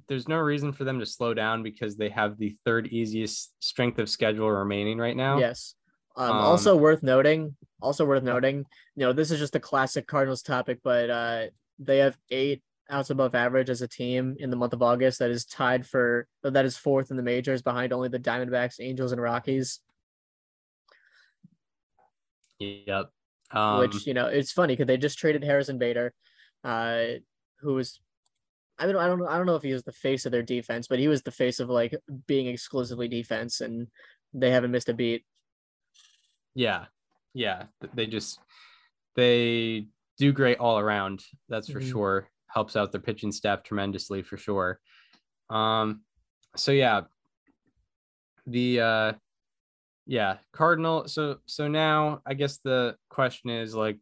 There's no reason for them to slow down because they have the third easiest strength of schedule remaining right now. Yes. Um, Um, also worth noting, also worth noting, you know, this is just a classic Cardinals topic, but uh, they have eight outs above average as a team in the month of August. That is tied for that is fourth in the majors, behind only the Diamondbacks, Angels, and Rockies. Yep. Um, which you know it's funny because they just traded Harrison Bader, uh, who was. I mean, I don't, I don't know if he was the face of their defense, but he was the face of like being exclusively defense, and they haven't missed a beat. yeah, yeah. They just they do great all around. That's for Mhm. sure. Helps out their pitching staff tremendously for sure. Um, so yeah, the uh, yeah, Cardinal. So so now I guess the question is like,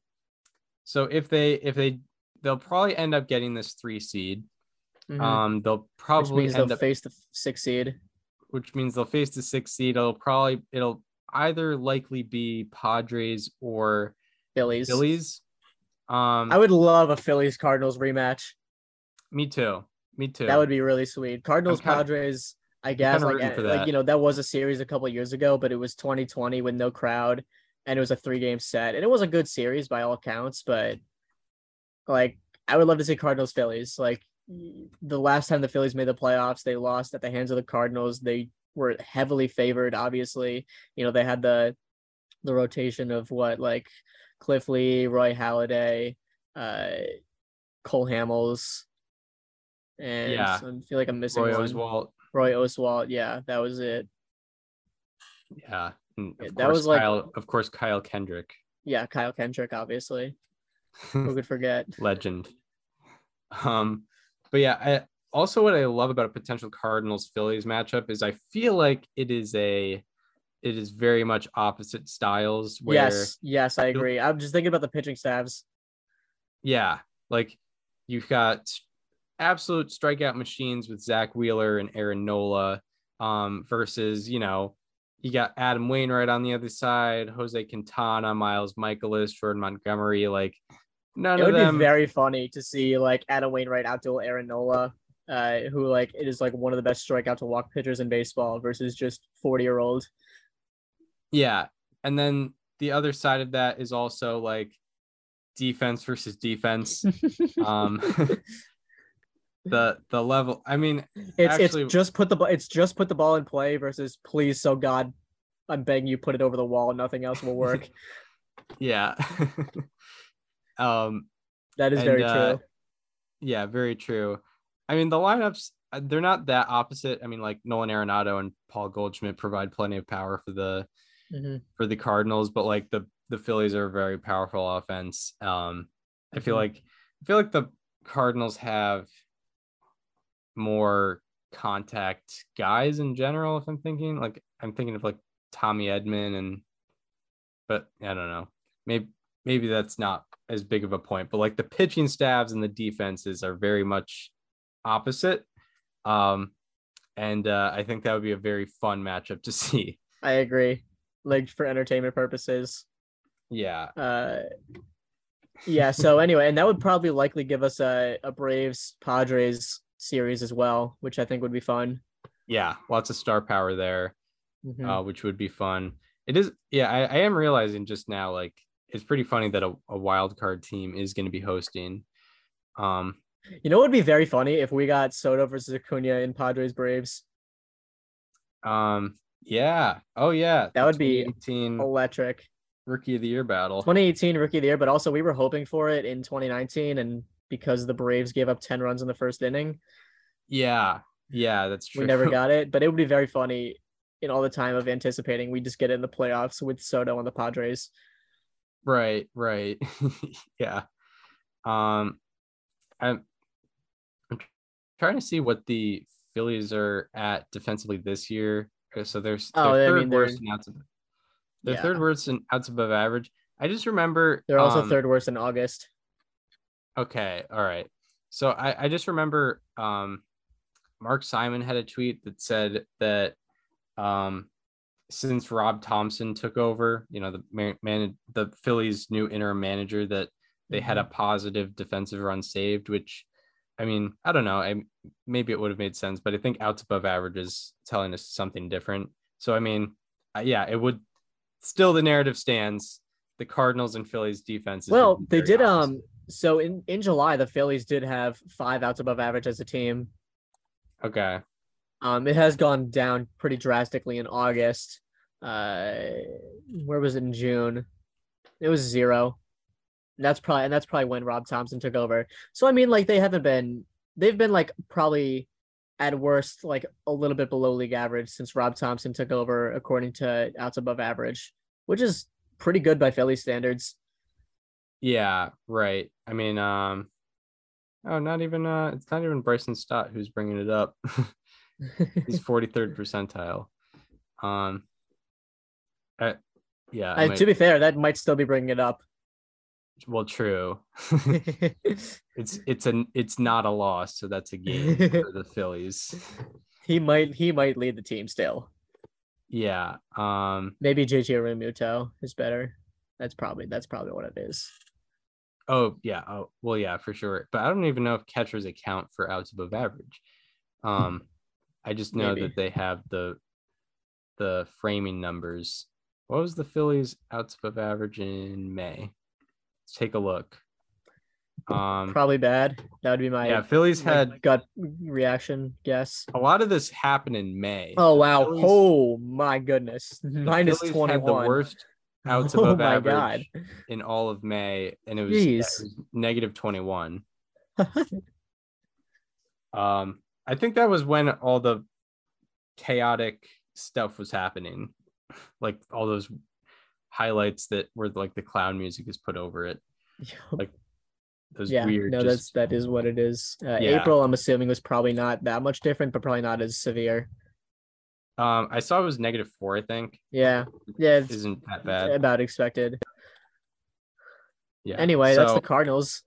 so if they if they they'll probably end up getting this three seed. Mhm. Um, they'll probably end they'll up face the six seed. which means they'll face the six seed. It'll probably it'll either likely be Padres or Phillies. Phillies. Um, I would love a Phillies Cardinals rematch. me too. Me too. That would be really sweet. Cardinals kinda- Padres. I guess like, eh, like you know that was a series a couple years ago, but it was 2020 with no crowd, and it was a three game set, and it was a good series by all accounts. But like, I would love to see Cardinals Phillies. Like the last time the Phillies made the playoffs, they lost at the hands of the Cardinals. They were heavily favored. Obviously, you know they had the the rotation of what like Cliff Lee, Roy Halladay, uh, Cole Hamels, and Yeah. I feel like I'm missing Roy one. Oswalt. Roy Oswalt. Yeah, that was it. Yeah. And of that course, was like- Kyle, of course, Kyle Kendrick, Yeah, Kyle Kendrick, obviously. Who could forget? legend. Um, but yeah, I also what I love about a potential Cardinals Phillies matchup is I feel like it is a it is very much opposite styles where yes, yes, I agree. I'm just thinking about the pitching staffs. yeah, like you've got absolute strikeout machines with Zack Wheeler and Aaron Nola, um, versus you know you got Adam Wainwright on the other side, Jose Quintana, Miles Mikolas, Jordan Montgomery. Like none It of would be very funny to see like Adam Wainwright outduel Aaron Nola, uh, who like it is like one of the best strikeout to walk pitchers in baseball versus just 40 year old. Yeah, and then the other side of that is also like defense versus defense. um, the the level. I mean, It's Actually- it's just put the ball it's just put the ball in play versus please so God I'm begging you put it over the wall nothing else will work. yeah. um, That is And, very uh, true. Yeah, very true. I mean, the lineups uh, they're not that opposite. I mean, like Nolan Arenado and Paul Goldschmidt provide plenty of power for the Mhm. for the Cardinals, but like the the Phillies are a very powerful offense. Um, I feel Mhm. like I feel like the Cardinals have more contact guys in general. If I'm thinking like I'm thinking of like Tommy Edman and, but I don't know. Maybe maybe that's not as big of a point, but like the pitching staffs and the defenses are very much opposite. Um, and uh, I think that would be a very fun matchup to see. I agree. Like for entertainment purposes. Yeah. Uh yeah, so anyway, and that would probably likely give us a, a Braves Padres series as well, which I think would be fun. Yeah. Lots of star power there, Mhm. uh, which would be fun. It is. Yeah. I, I am realizing just now, like, it's pretty funny that a, a wild card team is going to be hosting. Um, You know it would be very funny if we got Soto versus Acuna in Padres Braves? um, Yeah. Oh yeah. That would be 2018 Electric. rookie of the year battle. 2018 rookie of the year, but also we were hoping for it in 2019, and because the Braves gave up 10 runs in the first inning, Yeah. Yeah, that's true. we never got it. But it would be very funny in all the time of anticipating we just get in the playoffs with Soto and the Padres. Right, right. yeah. Um I'm I'm trying to see what the Phillies are at defensively this year. Uh, So there's Oh, they're I third mean, worst in outs. They're Yeah. third worst in outs above average. I just remember They're also um, third worst in August. Okay, all right. So I, I just remember um Mark Simon had a tweet that said that um since Rob Thomson took over, you know, the man, man the Phillies new interim manager that they had Mm-hmm. a positive defensive run saved, which I mean, I don't know. I maybe it would have made sense, but I think outs above average is telling us something different. So I mean, uh, yeah, it would still the narrative stands. The Cardinals and Phillies defense. Well, they did um so in in July the Phillies did have five outs above average as a team. Okay. Um it has gone down pretty drastically in August. Uh where was it in June? It was zero. And that's probably and that's probably when Rob Thomson took over. So I mean like they haven't been they've been like probably at worst like a little bit below league average since Rob Thomson took over according to outs above average, which is pretty good by Philly standards. Yeah, right. I mean, um, oh, not even uh, it's not even Bryson Stott who's bringing it up. He's 43rd percentile. Um, I, yeah, I might- to be fair, that might still be bringing it up. well, true. it's it's an it's not a loss, so that's a game for the Phillies. he might he might lead the team still. Yeah. Um. Maybe JJ Realmuto is better. That's probably that's probably what it is. Oh yeah. Oh well, yeah, for sure. But I don't even know if catchers account for outs above average. Um, I just know Maybe. that they have the the framing numbers. What was the Phillies outs above average in May? Let's take a look. Um, Probably bad. That would be my, yeah, Phillies my had gut reaction guess. a lot of this happened in May. Oh wow! Phillies- Oh my goodness! Minus twenty the worst outs oh above my average god! in all of May, and it was, it was negative twenty one. Um, I think that was when all the chaotic stuff was happening, like all those highlights that were like the clown music is put over it. Like, Those yeah, weird. no, that's that is what it is. Uh, Yeah. April, I'm assuming, was probably not that much different, but probably not as severe. Um, I saw it was negative four. I think Yeah, yeah, it's isn't that bad. about expected. Yeah. Anyway, that's the Cardinals.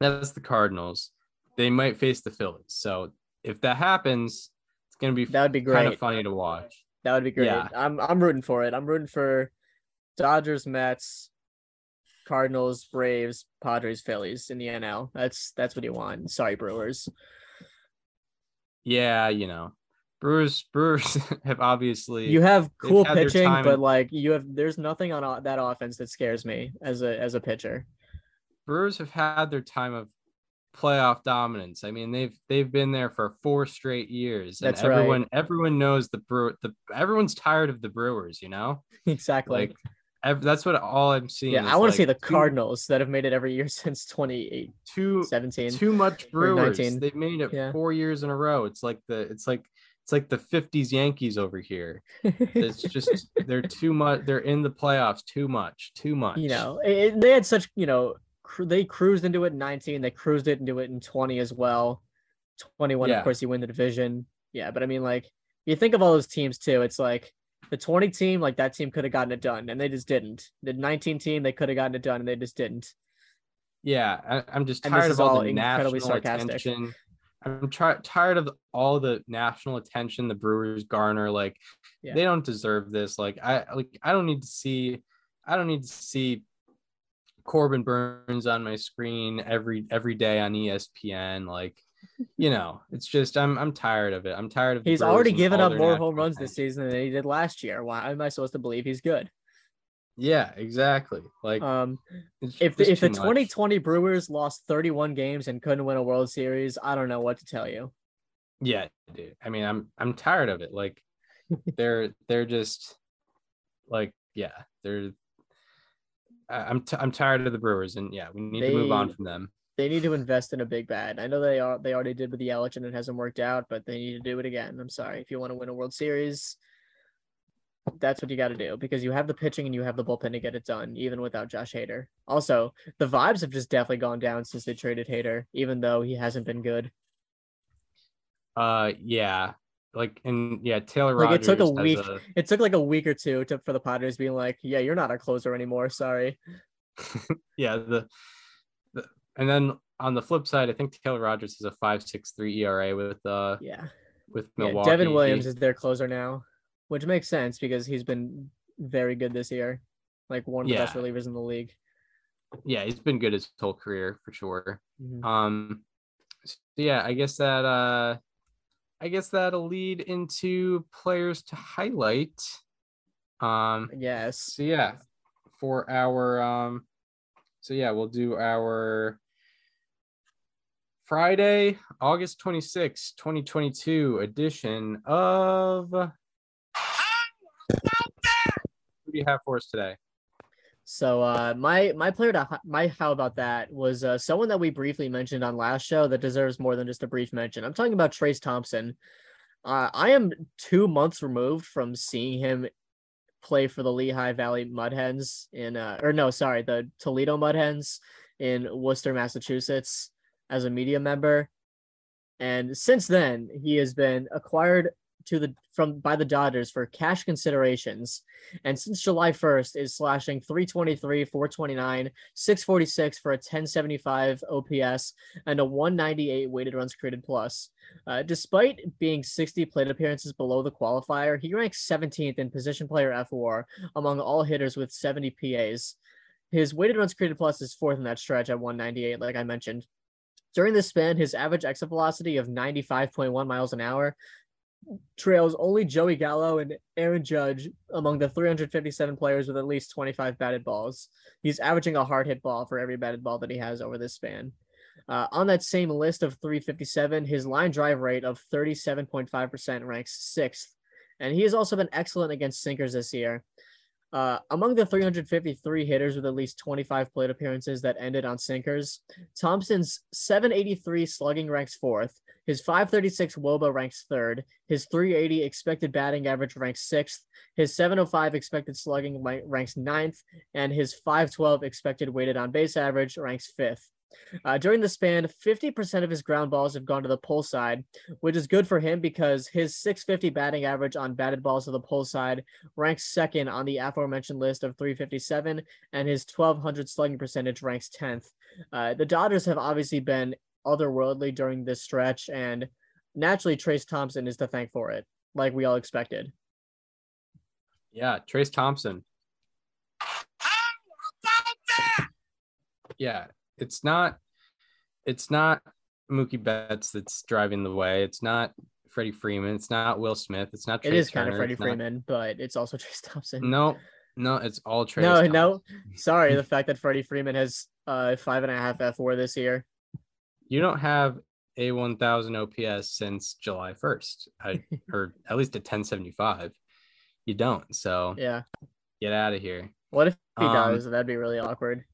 that's the Cardinals. They might face the Phillies. So if that happens, it's gonna be That would be great. kind of funny to watch. That would be great. Yeah. I'm I'm rooting for it. I'm rooting for Dodgers, Mets, Cardinals, Braves, Padres, Phillies in the NL. That's that's what you want. Sorry, Brewers. Yeah, you know, Brewers Brewers have obviously You have cool pitching, but like you have there's nothing on that offense that scares me as a as a pitcher. Brewers have had their time of playoff dominance. I mean, they've they've been there for four straight years, and That's right. everyone everyone knows the brew the everyone's tired of the Brewers. You know, exactly. like ev- that's what all I'm seeing. yeah, I want to like, see the too- Cardinals that have made it every year since 2017. Too too much Brewers. 19. They've made it Yeah. four years in a row. It's like the it's like it's like the '50s Yankees over here. It's just they're too much. They're in the playoffs too much. Too much. you know, it, they had such, you know, they cruised into it in 19, they cruised it into it in 20 as well. 21, Yeah. of course, you win the division. Yeah, but I mean, like, you think of all those teams too, it's like the 20 team, like that team could have gotten it done, and they just didn't. The 19 team, they could have gotten it done, and they just didn't. Yeah, I, I'm just tired of all all the incredibly national sarcastic. attention. I'm try- tired of all the national attention the Brewers garner. Like, Yeah. they don't deserve this. Like, I like I don't need to see, I don't need to see Corbin Burnes on my screen every every day on ESPN. Like, you know, it's just I'm I'm tired of it. I'm tired of. He's already given up more home runs this season than he did last year. Why am I supposed to believe he's good? Yeah, exactly. Like, Um, if the, if the much. 2020 Brewers lost 31 games and couldn't win a World Series, I don't know what to tell you. Yeah, dude. I mean, I'm I'm tired of it. Like, they're they're just like yeah, they're. I'm t- I'm tired of the Brewers, and yeah, we need to move on from them. They need to invest in a big bad. I know they are they already did with the Yelich and it hasn't worked out, but they need to do it again. I'm sorry. If you want to win a World Series, that's what you got to do because you have the pitching and you have the bullpen to get it done, even without Josh Hader. Also, the vibes have just definitely gone down since they traded Hader, even though he hasn't been good. Uh, yeah, like and yeah, Taylor Like, it took a week. a- It took like a week or two to, for the Padres being like, "Yeah, you're not a closer anymore. Sorry." yeah, the, the and then on the flip side, I think Taylor Rogers has a five six three ERA with uh Yeah. with Yeah, Milwaukee. Devin Williams is their closer now, which makes sense because he's been very good this year, like one of the best relievers in the league. yeah, he's been good his whole career for sure. Mhm. Um, so yeah, I guess that uh, I guess that'll lead into players to highlight. Um, Yes. so yeah, for our um, so yeah, we'll do our Friday, August twenty sixth, 2022 edition of Who do you have for us today? So uh, my my player to my how about that was uh, someone that we briefly mentioned on last show that deserves more than just a brief mention. I'm talking about Trayce Thompson. Uh, I am two months removed from seeing him play for the Lehigh Valley Mudhens in uh, or no, sorry, the Toledo Mudhens in Worcester, Massachusetts, as a media member. And since then, he has been acquired to the from by the Dodgers for cash considerations and since July 1st is slashing 323, 429, 646 for a 1075 OPS and a 198 weighted runs created plus. Uh, despite being 60 plate appearances below the qualifier, he ranks 17th in position player fWAR among all hitters with 70 PAs. His weighted runs created plus is fourth in that stretch at 198, like I mentioned. During this span, his average exit velocity of 95.1 miles an hour trails only Joey Gallo and Aaron Judge among the 357 players with at least 25 batted balls. He's averaging a hard hit ball for every batted ball that he has over this span. Uh, on that same list of 357, his line drive rate of 37.5% ranks sixth, and he has also been excellent against sinkers this year. Uh, among the 353 hitters with at least 25 plate appearances that ended on sinkers, Thompson's 783 slugging ranks fourth, his 536 WOBA ranks third. His 380 expected batting average ranks sixth. His 705 expected slugging ranks ninth. And his 512 expected weighted on base average ranks fifth. Uh, during the span, 50% of his ground balls have gone to the pull side, which is good for him because his 650 batting average on batted balls to the pull side ranks second on the aforementioned list of 357, and his 1200 slugging percentage ranks 10th. Uh, the Dodgers have obviously been otherworldly during this stretch, and naturally, Trayce Thompson is to thank for it, like we all expected. Yeah, Trayce Thompson. Yeah, it's not it's not Mookie Betts that's driving the way. It's not Freddie Freeman. It's not Will Smith. It's not It Trey is kind of Freddie it's not- Freeman, but it's also Trayce Thompson. No, no, it's all Trayce. no, Thompson. no. Sorry, the fact that Freddie Freeman has uh five and a half fWAR this year. You don't have a 1000 OPS since July 1st, or at least a 1075. You don't. So Yeah. get out of here. What if he Um, does? That'd be really awkward.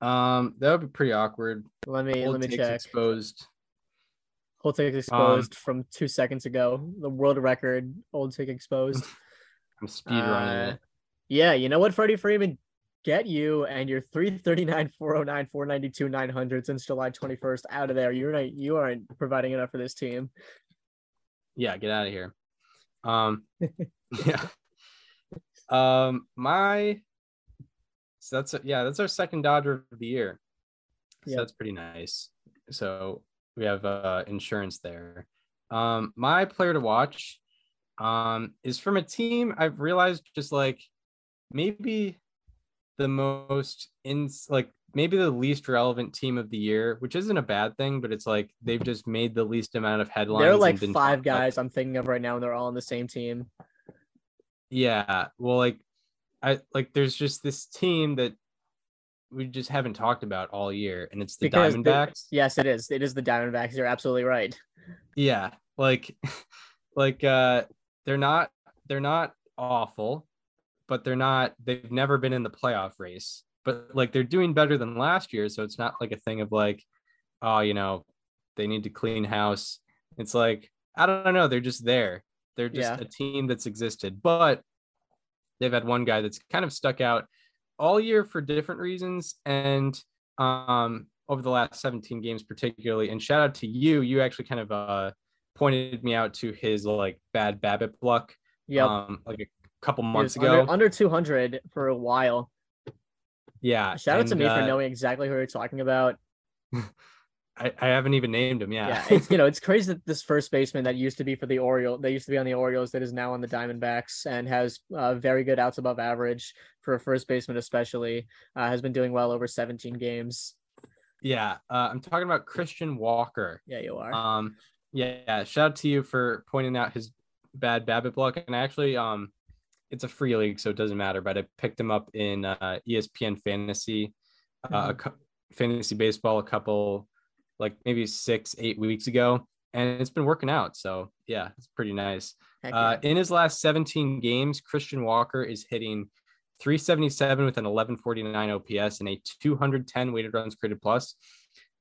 Um, that would be pretty awkward. Let me let me check. exposed. Whole take exposed from two seconds ago. The world record. Old take exposed. I'm speed running Uh. Yeah, you know what, Freddie Freeman, get you and your 339, 409, 492, 900 since July 21st out of there. You're not, you aren't providing enough for this team. Yeah, get out of here. Um, yeah. Um, my so that's yeah, that's our second Dodger of the year. So Yeah. that's pretty nice. So we have uh insurance there. Um, my player to watch um is from a team I've realized just like maybe the most in like maybe the least relevant team of the year, which isn't a bad thing, but it's like they've just made the least amount of headlines. There are like five guys I'm thinking of right now, and they're all on the same team. Yeah, well, like I like there's just this team that we just haven't talked about all year, and it's the Because the- Diamondbacks. yes, it is. It is the Diamondbacks. You're absolutely right. Yeah, like like uh they're not they're not awful, but they're not they've never been in the playoff race. But like they're doing better than last year, so it's not like a thing of like, oh, you know, they need to clean house. It's like I don't know, they're just there. They're just Yeah. a team that's existed, but they've had one guy that's kind of stuck out all year for different reasons and um over the last 17 games particularly and shout out to you you actually kind of uh pointed me out to his like bad BABIP luck yeah um like a couple months ago under, under 200 for a while. yeah Shout out to and, me for uh, knowing exactly who you're talking about. I, I haven't even named him Yeah, yeah, it's you know it's crazy that this first baseman that used to be for the Orioles, that used to be on the Orioles, that is now on the Diamondbacks and has uh, very good outs above average for a first baseman, especially uh, has been doing well over 17 games. yeah uh, i'm talking about christian walker Yeah, you are. Um, yeah, shout out to you for pointing out his bad BABIP block. And actually, um, it's a free league, so it doesn't matter. But I picked him up in uh, ESPN fantasy, uh, a cou- fantasy baseball, a couple, like maybe six, eight weeks ago, and it's been working out. So yeah, it's pretty nice. Heck Uh, in his last 17 games, Christian Walker is hitting 377 with an 1149 OPS and a 210 weighted runs created plus.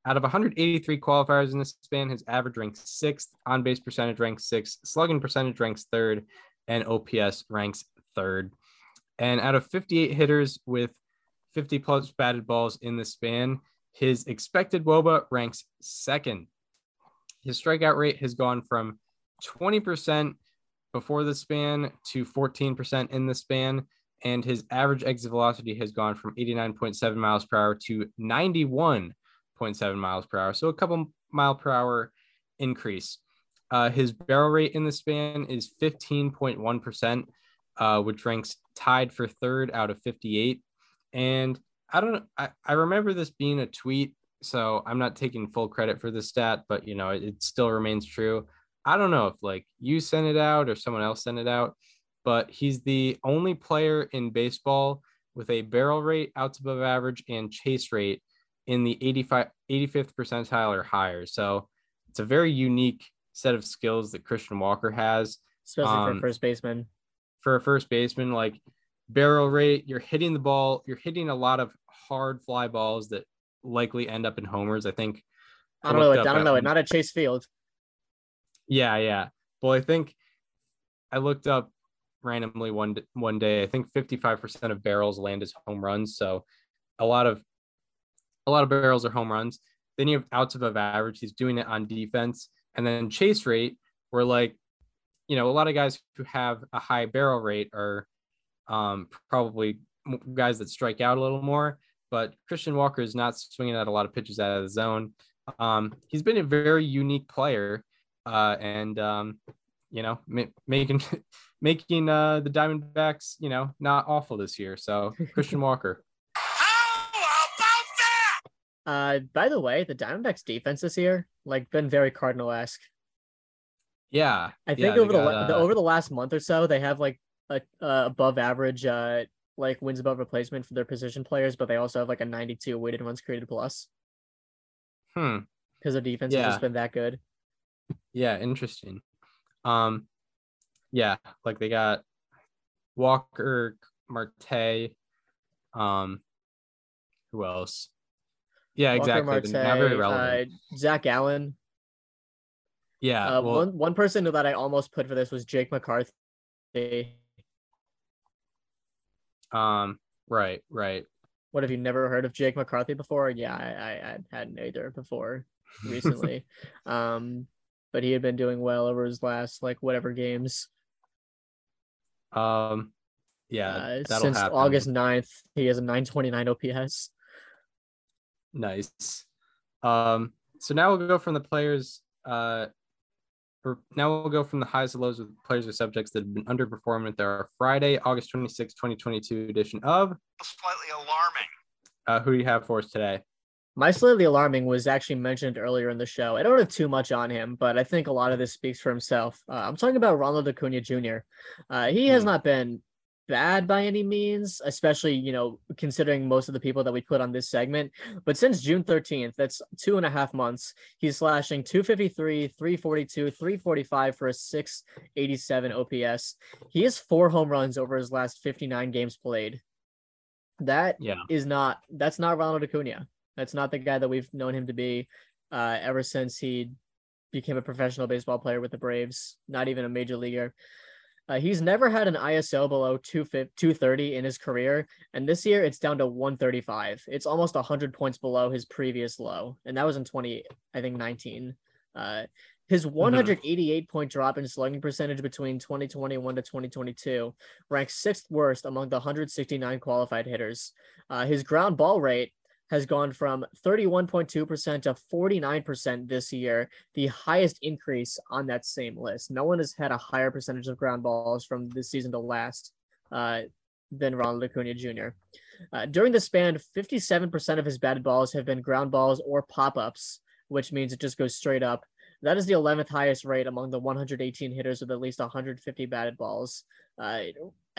Out of 183 qualifiers in this span, his average ranks sixth, on base percentage ranks sixth, slugging percentage ranks third, and OPS ranks third. And out of 58 hitters with 50 plus batted balls in the span, his expected WOBA ranks second. His strikeout rate has gone from 20% before the span to 14% in the span. And his average exit velocity has gone from 89.7 miles per hour to 91.7 miles per hour. So a couple mile per hour increase. Uh, his barrel rate in the span is 15.1%, uh, which ranks tied for third out of 58. And I don't I, I remember this being a tweet, so I'm not taking full credit for the stat, but you know, it, it still remains true. I don't know if like you sent it out or someone else sent it out, but he's the only player in baseball with a barrel rate outs above average and chase rate in the 85 85th percentile or higher. So it's a very unique set of skills that Christian Walker has especially for um, a first baseman. for a first baseman. Like barrel rate, you're hitting the ball, you're hitting a lot of hard fly balls that likely end up in homers. I think. I don't know. It, I don't know. It not at Chase Field. Yeah, yeah. Well, I think I looked up randomly one one day. I think 55% of barrels land as home runs. So a lot of a lot of barrels are home runs. Then you have outs above average. He's doing it on defense. And then chase rate, where like, you know, a lot of guys who have a high barrel rate are um, probably guys that strike out a little more. But Christian Walker is not swinging at a lot of pitches out of the zone. Um, he's been a very unique player uh, and um, you know, ma- making making uh, the Diamondbacks, you know, not awful this year. So Christian Walker, Uh, by the way, the Diamondbacks defense this year, like, been very Cardinal-esque. yeah, I think yeah, over the, got, the uh, over the last month or so, they have like a uh, above average uh like wins above replacement for their position players, but they also have like a 92 weighted runs created plus hmm, because their defense has just been that good. yeah, interesting. Um, yeah, like they got Walker, Marte, um, who else? Yeah, Walker exactly. They're not very relevant. Uh, Zac Gallen. yeah, Uh, well, one one person that I almost put for this was Jake McCarthy. Um, right, right. What have you never heard of Jake McCarthy before? Yeah, I, I, I hadn't either before recently. um, but he had been doing well over his last like whatever games. Um, yeah, uh, that'll since happen. August 9th, he has a 929 OPS. Nice. Um, so now we'll go from the players. Uh, now we'll go from the highs to lows with players or subjects that have been underperforming at their Friday, August 26, 2022 edition of slightly alarming. uh, Who Do You Have For Us Today? My slightly alarming was actually mentioned earlier in the show. I don't have too much on him, but I think a lot of this speaks for himself. Uh, I'm talking about Ronald Acuna Jr. Uh, he has Hmm. not been bad by any means, especially, you know, considering most of the people that we put on this segment. But since June 13th, that's two and a half months, he's slashing 253, 342, 345 for a 687 OPS. He has four home runs over his last 59 games played. That Yeah. is not that's not Ronald Acuna. That's not the guy that we've known him to be uh, ever since he became a professional baseball player with the Braves, not even a major leaguer. Uh, he's never had an ISO below 230 in his career, and this year it's down to 135. It's almost 100 points below his previous low, and that was in 20, I think 19. Uh, his 188 point drop in slugging percentage between 2021 to 2022 ranks sixth worst among the 169 qualified hitters. Uh, his ground ball rate has gone from 31.2% to 49% this year, the highest increase on that same list. No one has had a higher percentage of ground balls from this season to last uh, than Ronald Acuna Jr. Uh, during the span, 57% of his batted balls have been ground balls or pop ups, which means it just goes straight up. That is the 11th highest rate among the 118 hitters with at least 150 batted balls. Uh,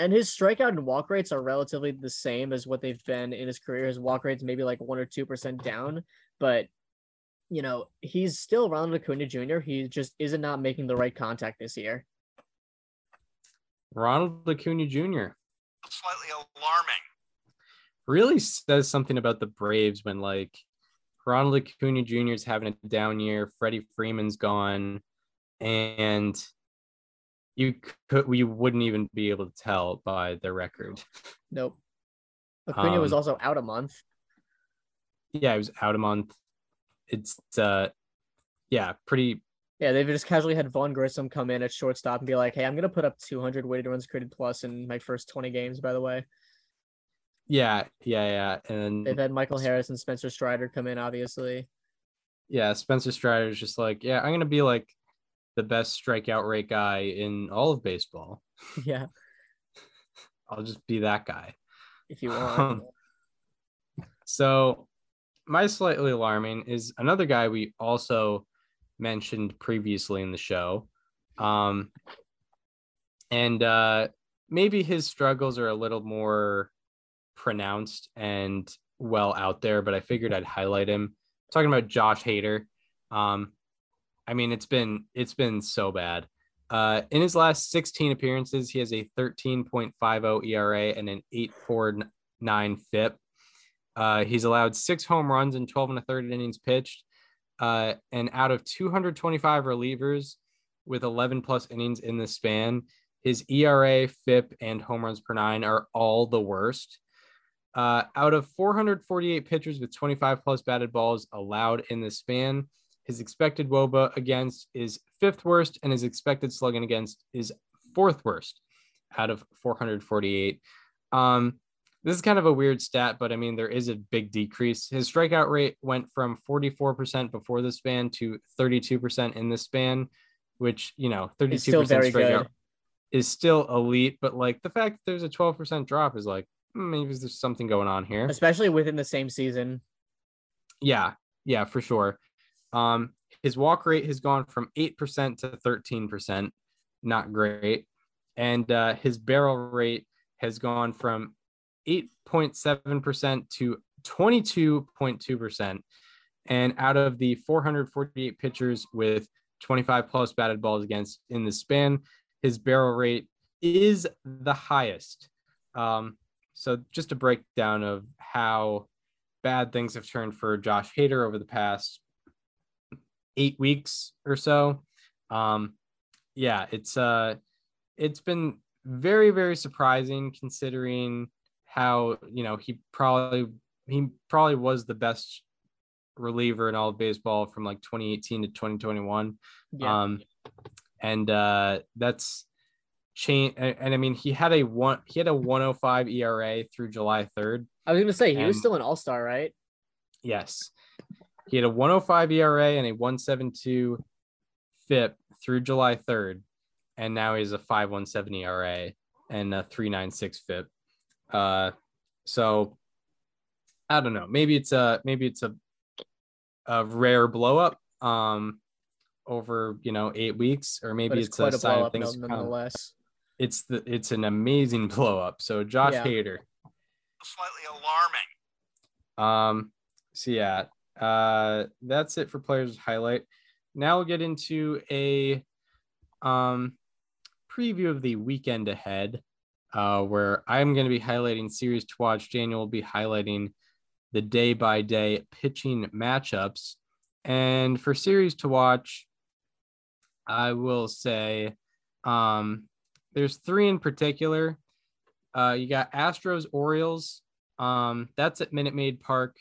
and his strikeout and walk rates are relatively the same as what they've been in his career. His walk rates maybe like one or two percent down, but you know he's still Ronald Acuna Jr. He just isn't not making the right contact this year. Ronald Acuna Jr. Slightly alarming. really says something about the Braves when like Ronald Acuna Jr. is having a down year, Freddie Freeman's gone, and you could we wouldn't even be able to tell by their record. Nope. Acuna was Um, also out a month. Yeah, it was out a month. It's uh yeah, pretty Yeah, they've just casually had Vaughn Grissom come in at shortstop and be like, "Hey, I'm gonna put up 200 weighted runs created plus in my first 20 games." By the way, yeah, yeah, yeah. And they've had Michael Harris and Spencer Strider come in, obviously. yeah, Spencer Strider is just like, yeah, I'm gonna be like the best strikeout rate guy in all of baseball. yeah, I'll just be that guy. if you want. So, my slightly alarming is another guy we also mentioned previously in the show. Um, and uh, maybe his struggles are a little more pronounced and well out there, but I figured I'd highlight him. talking about Josh Hader. Um, I mean, it's been it's been so bad. Uh, in his last 16 appearances, he has a 13.50 ERA and an 8.49 FIP. Uh, he's allowed six home runs in 12 and a third innings pitched. Uh, and out of 225 relievers with 11 plus innings in the span, his ERA, FIP, and home runs per nine are all the worst. Uh, out of 448 pitchers with 25 plus batted balls allowed in the span, his expected WOBA against is fifth worst, and his expected slugging against is fourth worst out of 448. Um, this is kind of a weird stat, but I mean, there is a big decrease. His strikeout rate went from 44% before the span to 32% in the span, which, you know, 32% It's still very strikeout good. is still elite. But like the fact that there's a 12% drop is like, hmm, maybe there's something going on here. especially within the same season. Yeah, yeah, for sure. Um, his walk rate has gone from 8% to 13%, not great. And uh, his barrel rate has gone from 8.7% to 22.2%. And out of the 448 pitchers with 25 plus batted balls against in the span, his barrel rate is the highest. Um, so just a breakdown of how bad things have turned for Josh Hader over the past eight weeks or so. Um, yeah, it's uh, it's been very very surprising considering how you know he probably he probably was the best reliever in all of baseball from like 2018 to 2021. Yeah. Um, and uh, that's change. And, and I mean, he had a one he had a 105 ERA through July 3rd. I was gonna say he was still an all star, right? Yes. He had a 105 ERA and a 172 FIP through July 3rd. And now he's a 517 ERA and a 396 FIP. Uh, so I don't know. Maybe it's a maybe it's a a rare blow up um over you know eight weeks, or maybe it's, it's, a a sign of up things. to come. nonetheless. it's the it's an amazing blow up. So Josh Yeah. Hader. Slightly alarming. Um, so yeah, uh, that's it for players highlight. Now we'll get into a um preview of the weekend ahead, uh, where I'm going to be highlighting series to watch. Daniel will be highlighting the day by day pitching matchups, and for series to watch, I will say, um, there's three in particular. Uh, you got Astros, Orioles. Um, that's at Minute Maid Park.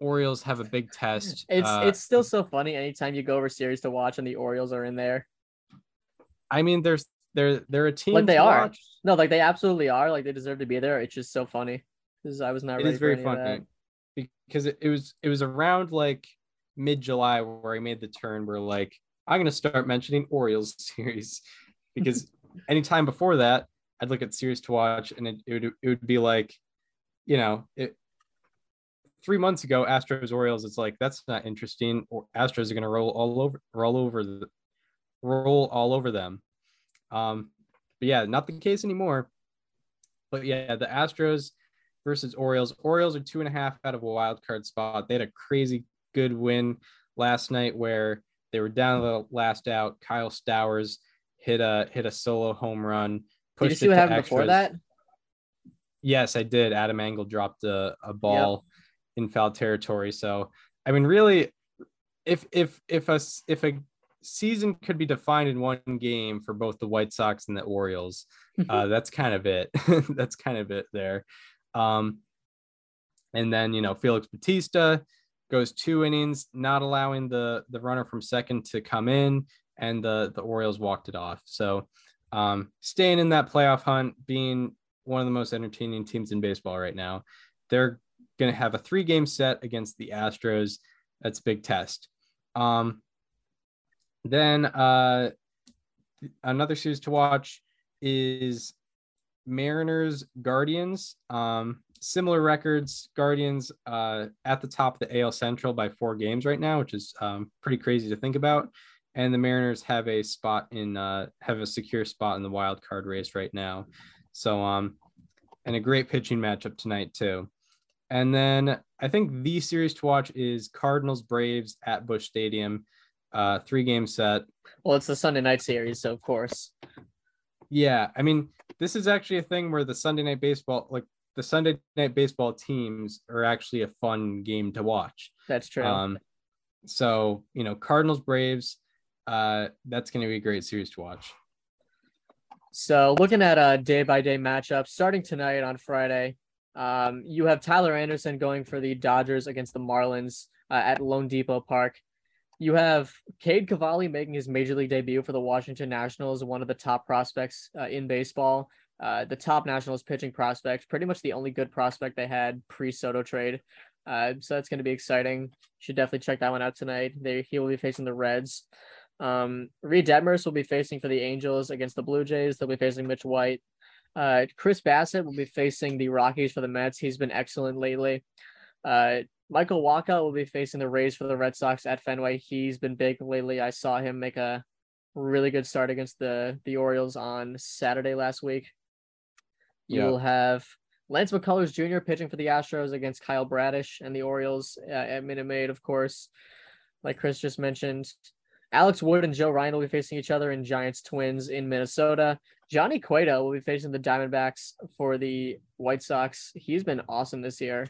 Orioles have a big test. It's Uh, it's still so funny anytime you go over series to watch and the Orioles are in there. I mean, there's they're they're a team. Like they to are. watch. No, like they absolutely are. Like they deserve to be there. It's just so funny because I was not It ready is very funny because it, it was it was around like mid July where I made the turn where like I'm gonna start mentioning Orioles series because anytime before that I'd look at series to watch and it, it would it would be like, you know, it three months ago Astros Orioles it's like that's not interesting or Astros are gonna roll all over roll over the roll all over them. Um, but yeah, not the case anymore. But yeah, the Astros versus Orioles. Orioles are two and a half out of a wild card spot. They had a crazy good win last night where they were down to the last out. Kyle Stowers hit a hit a solo home run. Did you pushed see what to happened before that? Yes, I did. Adam Engel dropped a, a ball in foul territory. So I mean, really, if if if a if a season could be defined in one game for both the White Sox and the Orioles, uh, that's kind of it. that's kind of it there. Um, and then you know Félix Bautista goes two innings, not allowing the the runner from second to come in, and the the Orioles walked it off. So um, staying in that playoff hunt, being one of the most entertaining teams in baseball right now. They're going to have a three game set against the Astros. That's a big test. Um, then uh, another series to watch is Mariners Guardians. Um, similar records. Guardians uh, at the top of the AL Central by four games right now, which is um, pretty crazy to think about. And the Mariners have a spot in uh, have a secure spot in the wild card race right now. So um, and a great pitching matchup tonight too. And then I think the series to watch is Cardinals Braves at Busch Stadium, uh, three game set. Well, it's the Sunday night series, so of course. Yeah, I mean, this is actually a thing where the Sunday night baseball, like the Sunday night baseball teams, are actually a fun game to watch. That's true. Um, so you know, Cardinals Braves, uh, that's going to be a great series to watch. So looking at a day by day matchup starting tonight on Friday, um, you have Tyler Anderson going for the Dodgers against the Marlins uh, at loanDepot Park. You have Cade Cavalli making his major league debut for the Washington Nationals, one of the top prospects uh, in baseball. Uh, the top Nationals pitching prospect, pretty much the only good prospect they had pre Soto trade. Uh, so that's going to be exciting. Should definitely check that one out tonight. They he will be facing the Reds. Um, Reid Detmers will be facing for the Angels against the Blue Jays. They'll be facing Mitch White. Uh, Chris Bassitt will be facing the Rockies for the Mets. He's been excellent lately. Uh, Michael Wacha will be facing the Rays for the Red Sox at Fenway. He's been big lately. I saw him make a really good start against the the Orioles on Saturday last week. You Yeah. will have Lance McCullers Jr. pitching for the Astros against Kyle Bradish and the Orioles uh, at Minute Maid, of course. Like Chris just mentioned, Alex Wood and Joe Ryan will be facing each other in Giants Twins in Minnesota. Johnny Cueto will be facing the Diamondbacks for the White Sox. He's been awesome this year.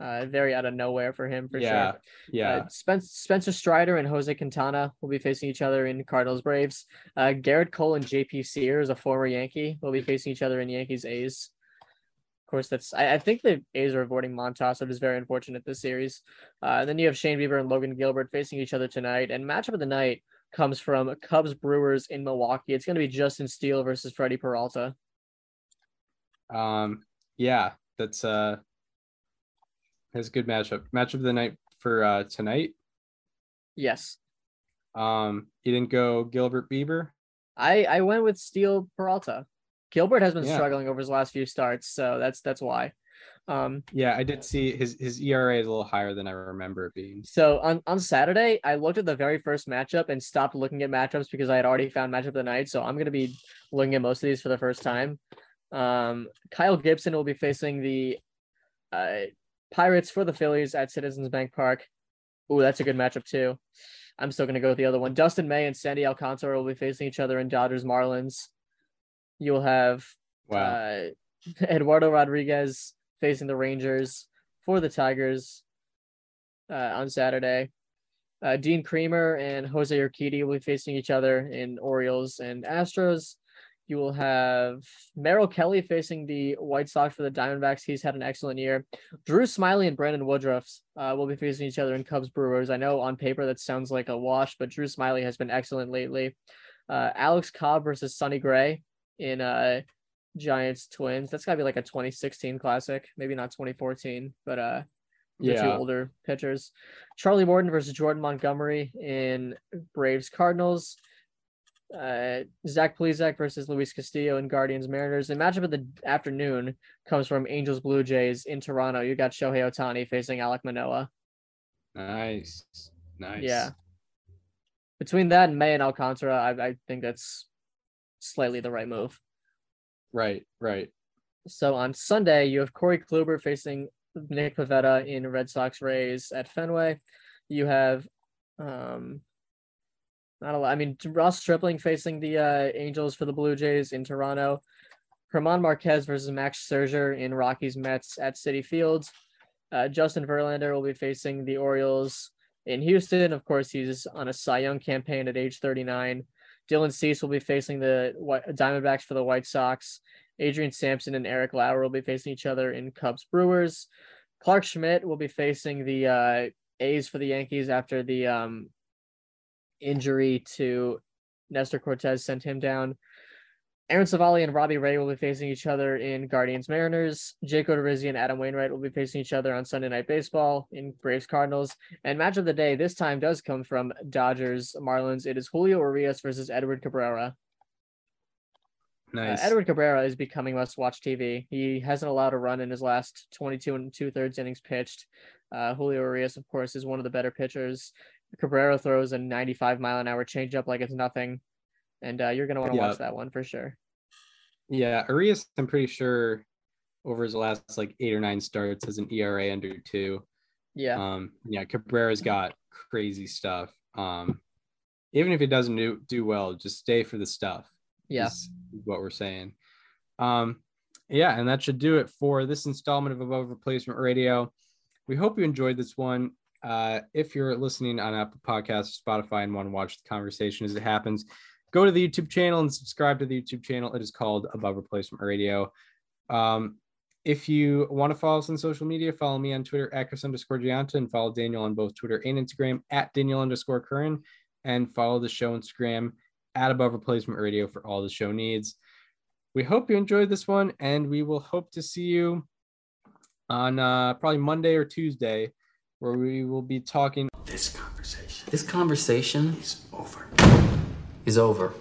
Uh, very out of nowhere for him for yeah, sure. yeah. Uh, Spencer, Spencer Strider and Jose Quintana will be facing each other in Cardinals Braves. Uh, Gerrit Cole and JP Sears, a former Yankee, will be facing each other in Yankees A's. Of course, that's I, I think the A's are avoiding Montas, which is very unfortunate this series. Uh, and then you have Shane Bieber and Logan Gilbert facing each other tonight. And matchup of the night comes from Cubs Brewers in Milwaukee. It's going to be Justin Steele versus Freddie Peralta. Um, yeah, that's uh that's a good matchup. Matchup of the night for uh tonight. Yes, Um, you didn't go Gilbert Bieber. I I went with Steele Peralta. Gilbert has been Yeah. struggling over his last few starts, so that's that's why. Um, Yeah, I did see his his ERA is a little higher than I remember it being. so on, on Saturday, I looked at the very first matchup and stopped looking at matchups because I had already found matchup of the night. So I'm gonna be looking at most of these for the first time. Um, Kyle Gibson will be facing the uh, Pirates for the Phillies at Citizens Bank Park. Ooh, that's a good matchup too. I'm still gonna go with the other one. Dustin May and Sandy Alcantara will be facing each other in Dodgers Marlins. You'll have Wow. uh, Eduardo Rodriguez facing the Rangers for the Tigers uh, on Saturday. Uh, Dean Kremer and Jose Urquidy will be facing each other in Orioles and Astros. You will have Merrill Kelly facing the White Sox for the Diamondbacks. He's had an excellent year. Drew Smyly and Brandon Woodruff uh, will be facing each other in Cubs Brewers. I know on paper that sounds like a wash, but Drew Smyly has been excellent lately. Uh, Alex Cobb versus Sonny Gray in uh, Giants Twins. That's gotta be like a 2016 classic, maybe not 2014, but uh, the two older pitchers. Charlie Morton versus Jordan Montgomery in Braves Cardinals. Uh, Zach Plesac versus Luis Castillo in Guardians Mariners. The matchup of the afternoon comes from Angels Blue Jays in Toronto. You got Shohei Ohtani facing Alek Manoah. Nice. Nice. Yeah. Between that and May and Alcantara, I, I think that's slightly the right move. Right, right. So on Sunday, you have Corey Kluber facing Nick Pivetta in Red Sox Rays at Fenway. You have um not a lot. I mean Ross Stripling facing the uh, Angels for the Blue Jays in Toronto. Germán Márquez versus Max Scherzer in Rockies Mets at Citi Field. Uh, Justin Verlander will be facing the Orioles in Houston. Of course, he's on a Cy Young campaign at age 39. Dylan Cease will be facing the Diamondbacks for the White Sox. Adrian Sampson and Eric Lauer will be facing each other in Cubs Brewers. Clarke Schmidt will be facing the uh, A's for the Yankees after the um, injury to Nestor Cortes sent him down. Aaron Civale and Robbie Ray will be facing each other in Guardians Mariners. Jake Odorizzi and Adam Wainwright will be facing each other on Sunday Night Baseball in Braves Cardinals. And match of the day this time does come from Dodgers Marlins. It is Julio Urias versus Edward Cabrera. Uh, Nice. Edward Cabrera is becoming must watch TV. He hasn't allowed a run in his last 22 and two thirds innings pitched. Uh, Julio Urias, of course, is one of the better pitchers. Cabrera throws a 95 mile an hour changeup like it's nothing. And uh, you're going to want to Yeah. watch that one for sure. Yeah, Arias, I'm pretty sure over his last like eight or nine starts has an ERA under two. Yeah. Um, yeah, Cabrera's got crazy stuff. Um, even if it doesn't do, do well, just stay for the stuff. yeah. what we're saying. Um, yeah, and that should do it for this installment of Above Replacement Radio. We hope you enjoyed this one. Uh, if you're listening on Apple Podcasts, Spotify, and want to watch the conversation as it happens, go to the YouTube channel and subscribe to the YouTube channel. It is called Above Replacement Radio. Um, if you want to follow us on social media, follow me on Twitter at Chris underscore Gianta and follow Daniel on both Twitter and Instagram at Daniel underscore Curran and follow the show Instagram at Above Replacement Radio for all the show needs. We hope you enjoyed this one, and we will hope to see you on uh, probably Monday or Tuesday, where we will be talking This conversation This conversation is over. Is over.